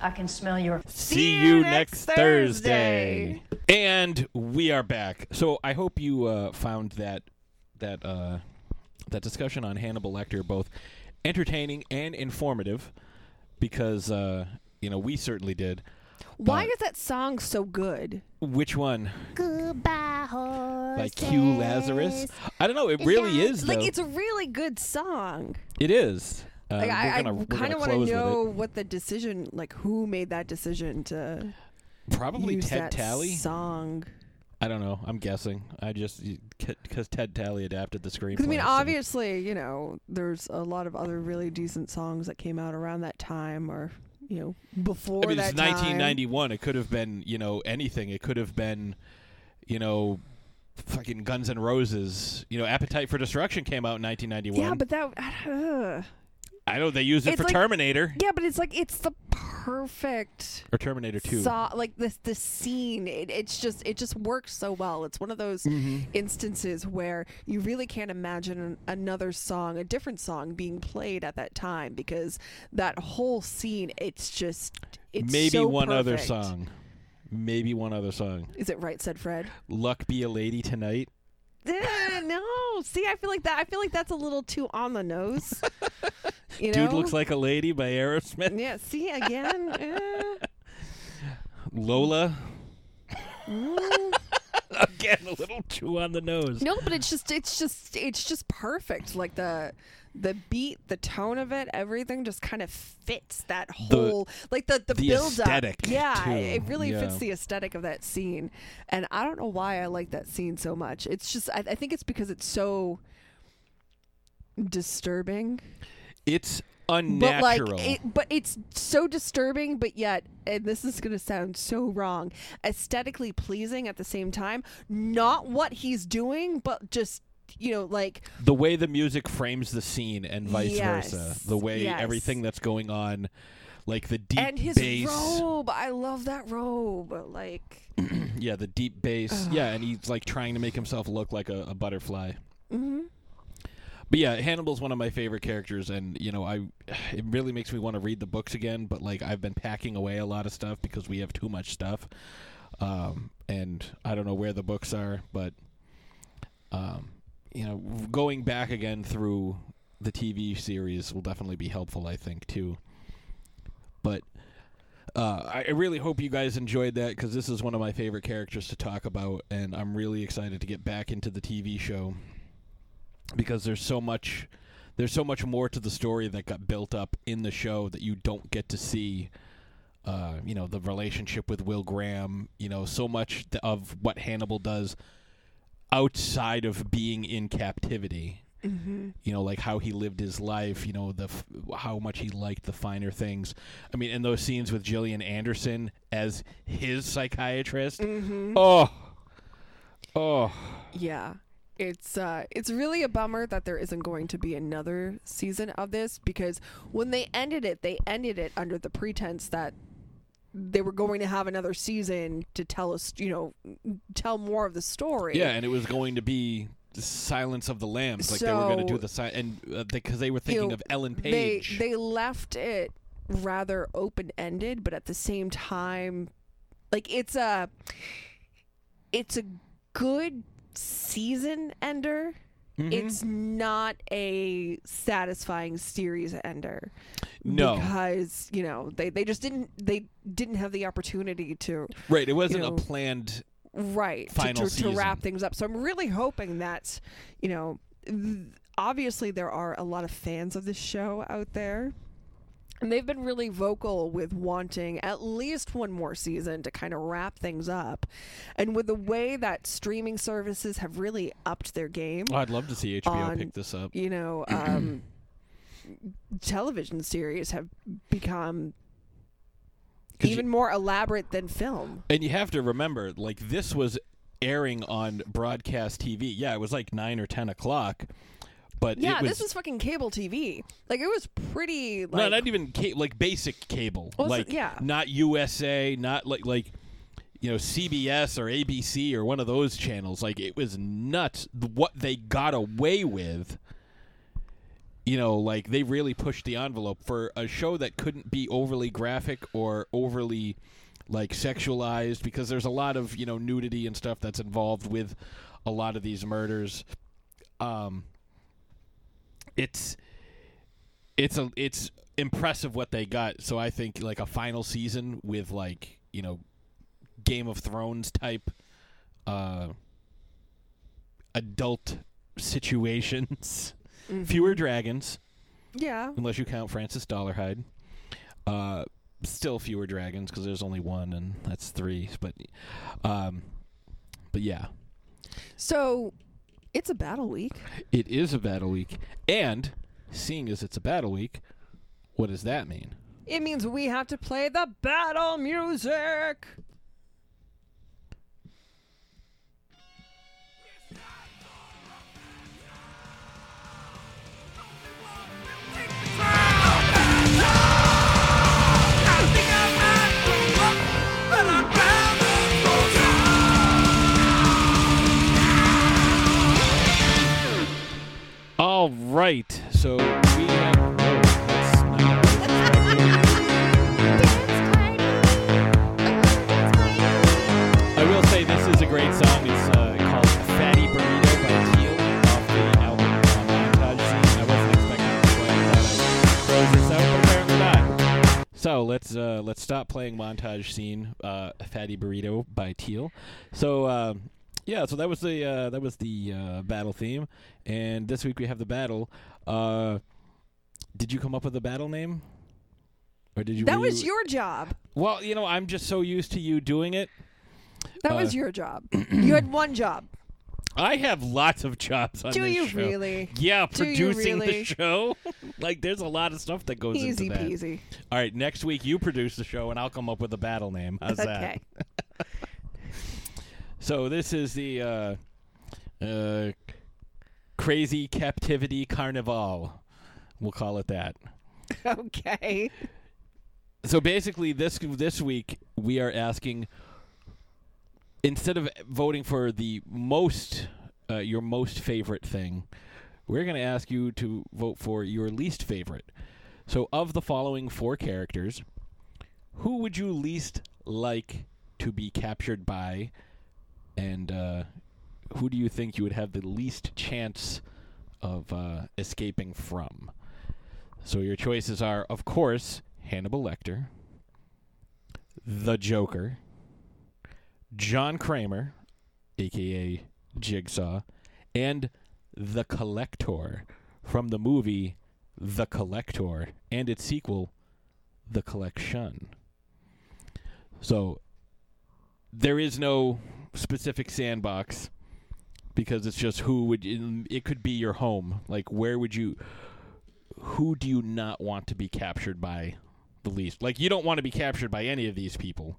I can smell your. See you next Thursday. And we are back. So I hope you uh, found that that uh, that discussion on Hannibal Lecter both entertaining and informative, because uh, you know we certainly did. Why is that song so good? Which one? Goodbye, horse. By Q Lazarus? I don't know. It really is though. Like it's a really good song. it is. Uh, Like, we're I, gonna- we're I kind of want to close with it. know what the decision, like who made that decision to Probably use Ted that Talley. song. I don't know. I'm guessing. I just because Ted Tally adapted the screenplay. I mean, so- obviously, you know, there's a lot of other really decent songs that came out around that time, or you know, before I mean, that it's time. 1991. It could have been, you know, anything. It could have been, you know, fucking Guns N' Roses. You know, Appetite for Destruction came out in 1991. Yeah, but that. Uh, I know they used it it's for like- Terminator Yeah, but it's like it's the perfect or Terminator 2. saw like this the scene it, it's just it just works so well it's one of those Mhm. instances where you really can't imagine an, another song a different song being played at that time because that whole scene it's just it's Maybe so one other song. Maybe one other song. is it right said fred Luck be a lady tonight. Eh, no see i feel like that i feel like that's a little too on the nose *laughs* you know Dude looks like a lady by Aerosmith. yeah see again *laughs* eh. Lola. Mm. *laughs* Again, a little too on the nose. No, but it's just it's just it's just perfect. Like the the beat, the tone of it, everything just kind of fits that The- whole like the the, the build aesthetic, up. Yeah, too. it really fits the aesthetic of that scene. And I don't know why I like that scene so much. It's just I, I think it's because it's so disturbing. It's But unnatural. like, it, but it's so disturbing, but yet, and this is gonna sound so wrong, aesthetically pleasing at the same time. Not what he's doing, but just you know, like the way the music frames the scene and vice versa. The way yes. everything that's going on, like the deep and his bass. robe. I love that robe. Like, *clears throat* yeah, the deep bass. Yeah, and he's like trying to make himself look like a, a butterfly. hmm But yeah, Hannibal's one of my favorite characters, and you know, I it really makes me want to read the books again. But like, I've been packing away a lot of stuff because we have too much stuff, um, and I don't know where the books are. But um, you know, going back again through the TV series will definitely be helpful, I think, too. But uh, I really hope you guys enjoyed that because this is one of my favorite characters to talk about, and I'm really excited to get back into the TV show because there's so much there's so much more to the story that got built up in the show that you don't get to see uh, you know the relationship with Will Graham you know so much of what Hannibal does outside of being in captivity Mhm. you know like how he lived his life you know the f- how much he liked the finer things i mean in those scenes with Gillian Anderson as his psychiatrist Mhm. oh oh yeah. It's uh it's really a bummer that there isn't going to be another season of this because when they ended it, they ended it under the pretense that they were going to have another season to tell us, you know, tell more of the story. Yeah, and it was going to be the Silence of the Lambs. Like they were going to do the si- and because they were You thinking know, of Ellen Page. they-. They, left it rather open ended, but at the same time, like it's a it's a good season ender. Mhm. It's not a satisfying series ender. No. because you know they, they just didn't they didn't have the opportunity to right, it wasn't know, a planned. right to- final to, to, wrap things up so i'm really hoping that you know th- obviously there are a lot of fans of this show out there and they've been really vocal with wanting at least one more season to kind of wrap things up and with the way that streaming services have really upped their game Oh, I'd love to see HBO on, pick this up. you know *clears throat* um television series have become even more elaborate than film And you have to remember, like this was airing on broadcast TV. Yeah, it was like nine or ten o'clock, but yeah was, this was fucking cable tv like it was pretty like no, not even ca- like basic cable, Well, like yeah. not USA, not like like you know CBS or ABC or one of those channels. Like it was nuts what they got away with. You know, like they really pushed the envelope for a show that couldn't be overly graphic or overly like sexualized because there's a lot of, you know, nudity and stuff that's involved with a lot of these murders. Um it's it's a it's impressive what they got. So I think like a final season with like, you know, Game of Thrones type uh adult situations. Mhm. Fewer dragons, Yeah. unless you count Francis Dolarhyde. Uh, still fewer dragons because there's only one, and that's three. But, um, but yeah, So it's a battle week. it is a battle week, and seeing as it's a battle week, what does that mean? It means we have to play the battle music. All right, so we have. oh, *laughs* I will say this is a great song. It's uh, called "Fatty Burrito" by Teal off the album Montage Scene. I wasn't expecting to play. I thought I'd close this out, but apparently not. So let's uh, let's stop playing Montage Scene, uh, "Fatty Burrito" by Teal. So. Uh, yeah, so that was the uh, that was the uh, battle theme, and this week we have the battle. Uh, did you come up with a battle name, or did you? That was you- your job. Well, you know, I'm just so used to you doing it. That Uh, was your job. *clears throat* you had one job. I have lots of jobs on Do you show. really? Yeah, Do you producing really? the *laughs* show. like, there's a lot of stuff that goes Easy into that. peasy. All right, next week you produce the show, and I'll come up with a battle name. How's *laughs* Okay. that? *laughs* so this is the uh, uh, crazy captivity carnival. We'll call it that. *laughs* okay. So basically, this this week we are asking instead of voting for the most uh, your most favorite thing, we're going to ask you to vote for your least favorite. So, of the following four characters, who would you least like to be captured by, and uh, who do you think you would have the least chance of uh, escaping from? So your choices are, of course, Hannibal Lecter, the Joker, John Kramer, aka Jigsaw, and the Collector from the movie The Collector and its sequel, The Collection. So there is no specific sandbox because it's just who would it could be your home. Like where would you who do you not want to be captured by the least? Like you don't want to be captured by any of these people.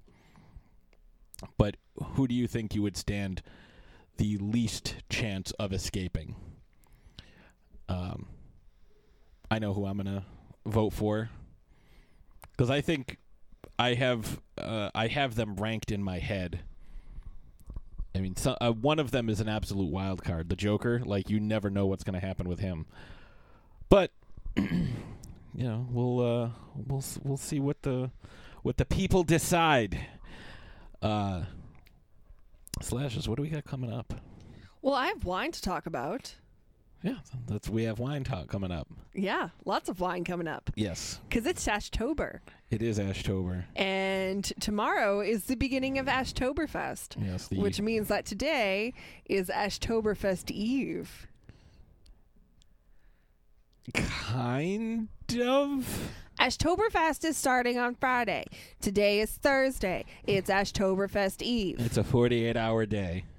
But who do you think you would stand the least chance of escaping? Um I know who I'm going to vote for cuz I think I have uh, I have them ranked in my head. I mean, so, uh, one of them is an absolute wild card. The Joker, like you never know what's going to happen with him. But *clears throat* you know, we'll uh, we'll we'll see what the what the people decide. Uh, slashes. What do we got coming up? Well, I have wine to talk about. Yeah, that's we have wine talk coming up. Yeah, lots of wine coming up. Yes, Because it's Ashtober. It is Ashtober. And tomorrow is the beginning of Ashtoberfest. Yes, the- Which means that today is Ashtoberfest Eve. Kind of. Ashtoberfest is starting on Friday. Today is Thursday. It's Ashtoberfest Eve. It's a 48 hour day. *laughs*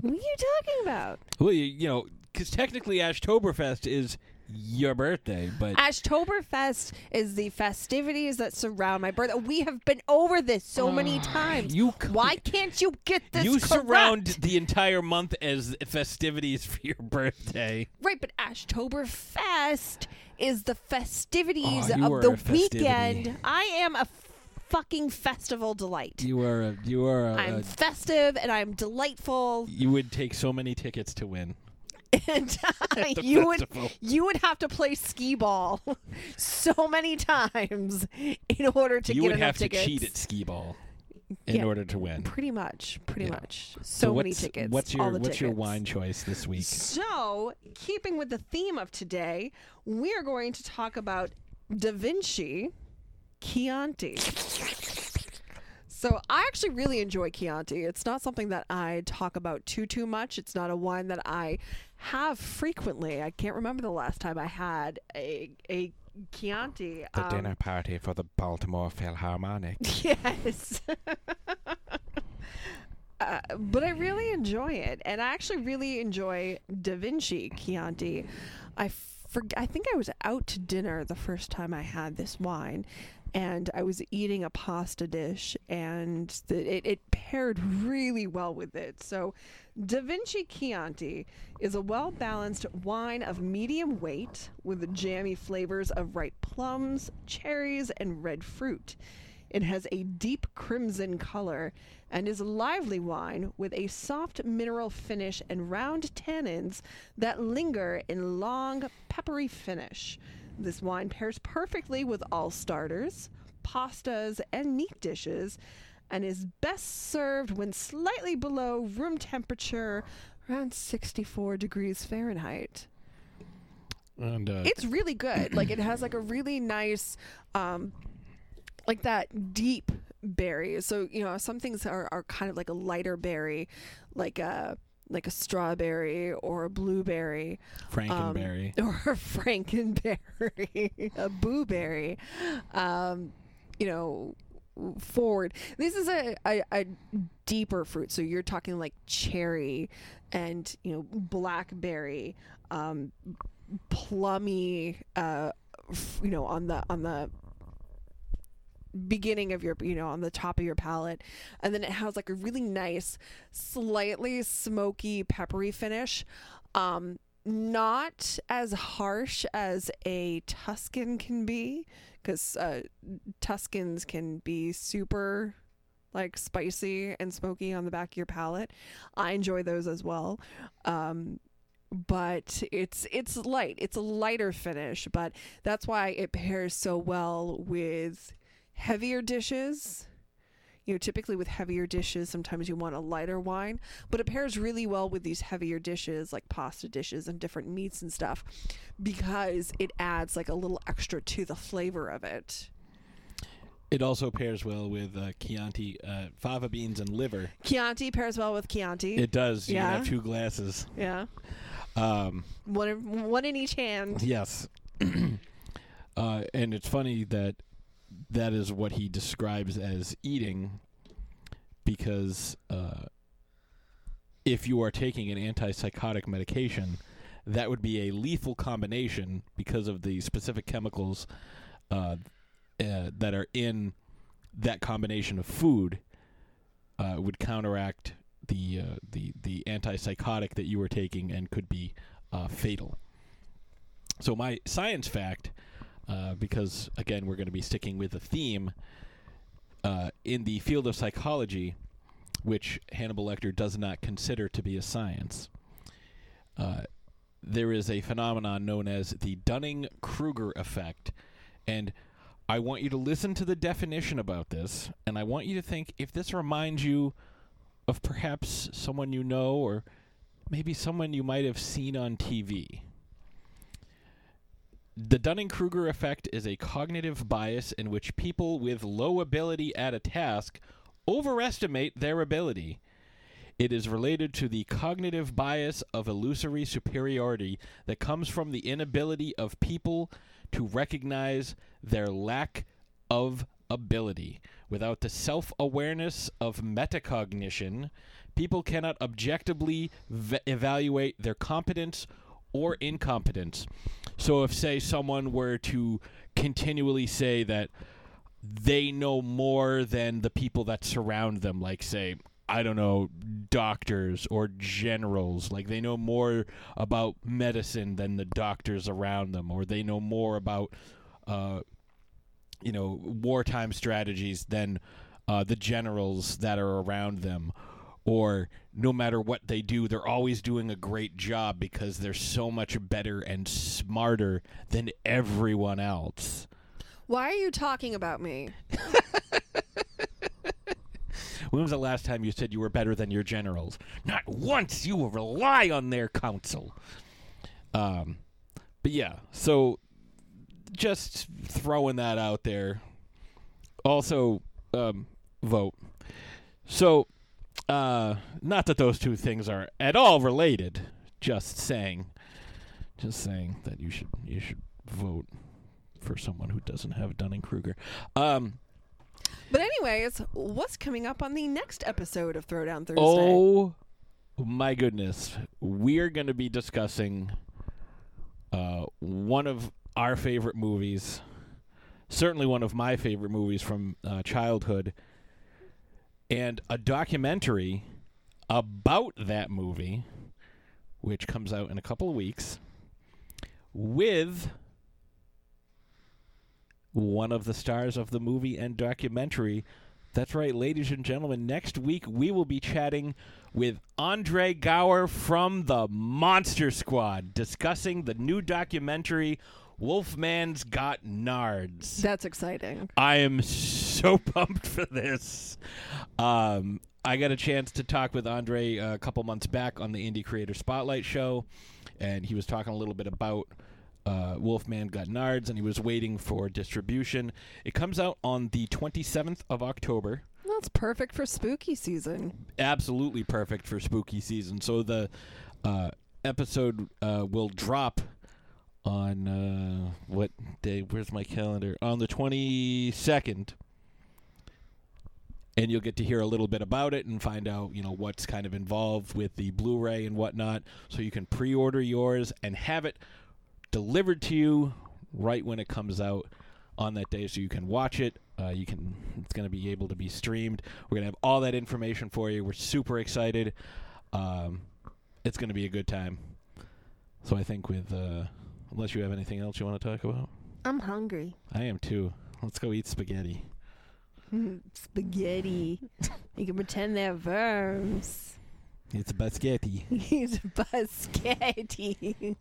What are you talking about? Well, you, you know, because technically Ashtoberfest is your birthday, but Ashtoberfest is the festivities that surround my birthday. We have been over this so many *sighs* times. you Why can't you get this you correct? surround the entire month as festivities for your birthday. Right, but Ashtoberfest is the festivities Oh, of the festivity. weekend. I am a fucking festival delight. You are a you are a, I'm a- festive and I'm delightful. you would take so many tickets to win. *laughs* And uh, the you would you would have to play skee ball *laughs* so many times in order to you get would enough have tickets. to cheat at skee ball in Yeah, order to win. Pretty much, pretty Yeah. much. So, many what's- tickets. What's your what's your wine choice this week? So, keeping with the theme of today, we are going to talk about Da Vinci Chianti. So, I actually really enjoy Chianti. It's not something that I talk about too too much. It's not a wine that I have frequently. I can't remember the last time I had a a Chianti. The Um, dinner party for the Baltimore Philharmonic. *laughs* Yes. *laughs* uh, but I really enjoy it, and I actually really enjoy Da Vinci Chianti. I for, I think I was out to dinner the first time I had this wine, and I was eating a pasta dish, and the, it, it paired really well with it. So, Da Vinci Chianti is a well balanced wine of medium weight with jammy flavors of ripe plums, cherries, and red fruit. It has a deep crimson color and is a lively wine with a soft mineral finish and round tannins that linger in long, peppery finish. This wine pairs perfectly with all starters, pastas, and meat dishes and is best served when slightly below room temperature, around 64 degrees Fahrenheit. And uh, It's really good. like it has like a really nice um like that deep berry. So, you know, some things are, are kind of like a lighter berry, like a like a strawberry or a blueberry. Frankenberry. Um, *laughs* or a frankenberry. a blueberry. Um, you know, forward. This is a, a, a deeper fruit. So you're talking like cherry and, you know, blackberry, um, plummy, uh, f- you know, on the, on the, beginning of your you know on the top of your palate. And then it has like a really nice slightly smoky peppery finish. Um not as harsh as a tuscan can be because uh tuscans can be super like spicy and smoky on the back of your palate. I enjoy those as well. Um but it's it's light. It's a lighter finish but that's why it pairs so well with heavier dishes you know typically with heavier dishes sometimes you want a lighter wine but it pairs really well with these heavier dishes like pasta dishes and different meats and stuff because it adds like a little extra to the flavor of it It also pairs well with uh, Chianti, uh, fava beans, and liver. chianti pairs well with chianti It does. You yeah have two glasses. yeah Um, one in, one in each hand yes. *clears throat* uh, and it's funny that that is what he describes as eating because uh, if you are taking an antipsychotic medication, that would be a lethal combination because of the specific chemicals uh, uh, that are in that combination of food uh, would counteract the uh, the the antipsychotic that you were taking and could be uh, fatal. So my science fact, uh, because again we're going to be sticking with the theme uh, in the field of psychology, which Hannibal Lecter does not consider to be a science. Uh, there is a phenomenon known as the Dunning-Kruger effect, and I want you to listen to the definition about this, and I want you to think if this reminds you of perhaps someone you know or maybe someone you might have seen on TV. The Dunning Kruger effect is a cognitive bias in which people with low ability at a task overestimate their ability. It is related to the cognitive bias of illusory superiority that comes from the inability of people to recognize their lack of ability. Without the self awareness of metacognition, people cannot objectively v- evaluate their competence or incompetence. So, if, say, someone were to continually say that they know more than the people that surround them, like, say, I don't know, doctors or generals. Like they know more about medicine than the doctors around them, or they know more about uh, you know, wartime strategies than uh, the generals that are around them. Or no matter what they do, they're always doing a great job because they're so much better and smarter than everyone else. Why are you talking about me? *laughs* When was the last time you said you were better than your generals? Not once. You will rely on their counsel. Um, but yeah, so just throwing that out there. Also, um, vote. So, uh, not that those two things are at all related. Just saying, just saying that you should you should vote for someone who doesn't have Dunning Kruger. Um, But anyways, what's coming up on the next episode of Throwdown Thursday? Oh my goodness. We're going to be discussing uh, one of our favorite movies, certainly one of my favorite movies from uh, childhood, and a documentary about that movie, which comes out in a couple of weeks, with one of the stars of the movie and documentary. That's right, ladies and gentlemen. Next week, we will be chatting with Andre Gower from the Monster Squad, discussing the new documentary, Wolfman's Got Nards. That's exciting. I am so *laughs* pumped for this. Um, I got a chance to talk with Andre a couple months back on the Indie Creator Spotlight show, and he was talking a little bit about uh, Wolfman Got Nards, and he was waiting for distribution. It comes out on the 27th of October. That's perfect for spooky season. Absolutely perfect for spooky season. So the uh, episode uh, will drop on uh, what day? Where's my calendar? On the 22nd. And you'll get to hear a little bit about it and find out, you know, what's kind of involved with the Blu-ray and whatnot. So you can pre-order yours and have it delivered to you right when it comes out on that day, so you can watch it. Uh, you can. It's going to be able to be streamed. We're going to have all that information for you. We're super excited. Um, it's going to be a good time. So I think with, uh, unless you have anything else you want to talk about, I'm hungry. I am too. Let's go eat spaghetti. *laughs* Spaghetti. you can pretend they're worms. It's basketti. *laughs* It's basketti.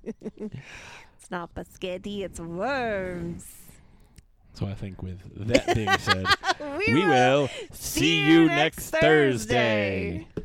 it's not basketti, it's worms. So I think with that being said, *laughs* We we, will see you next Thursday. He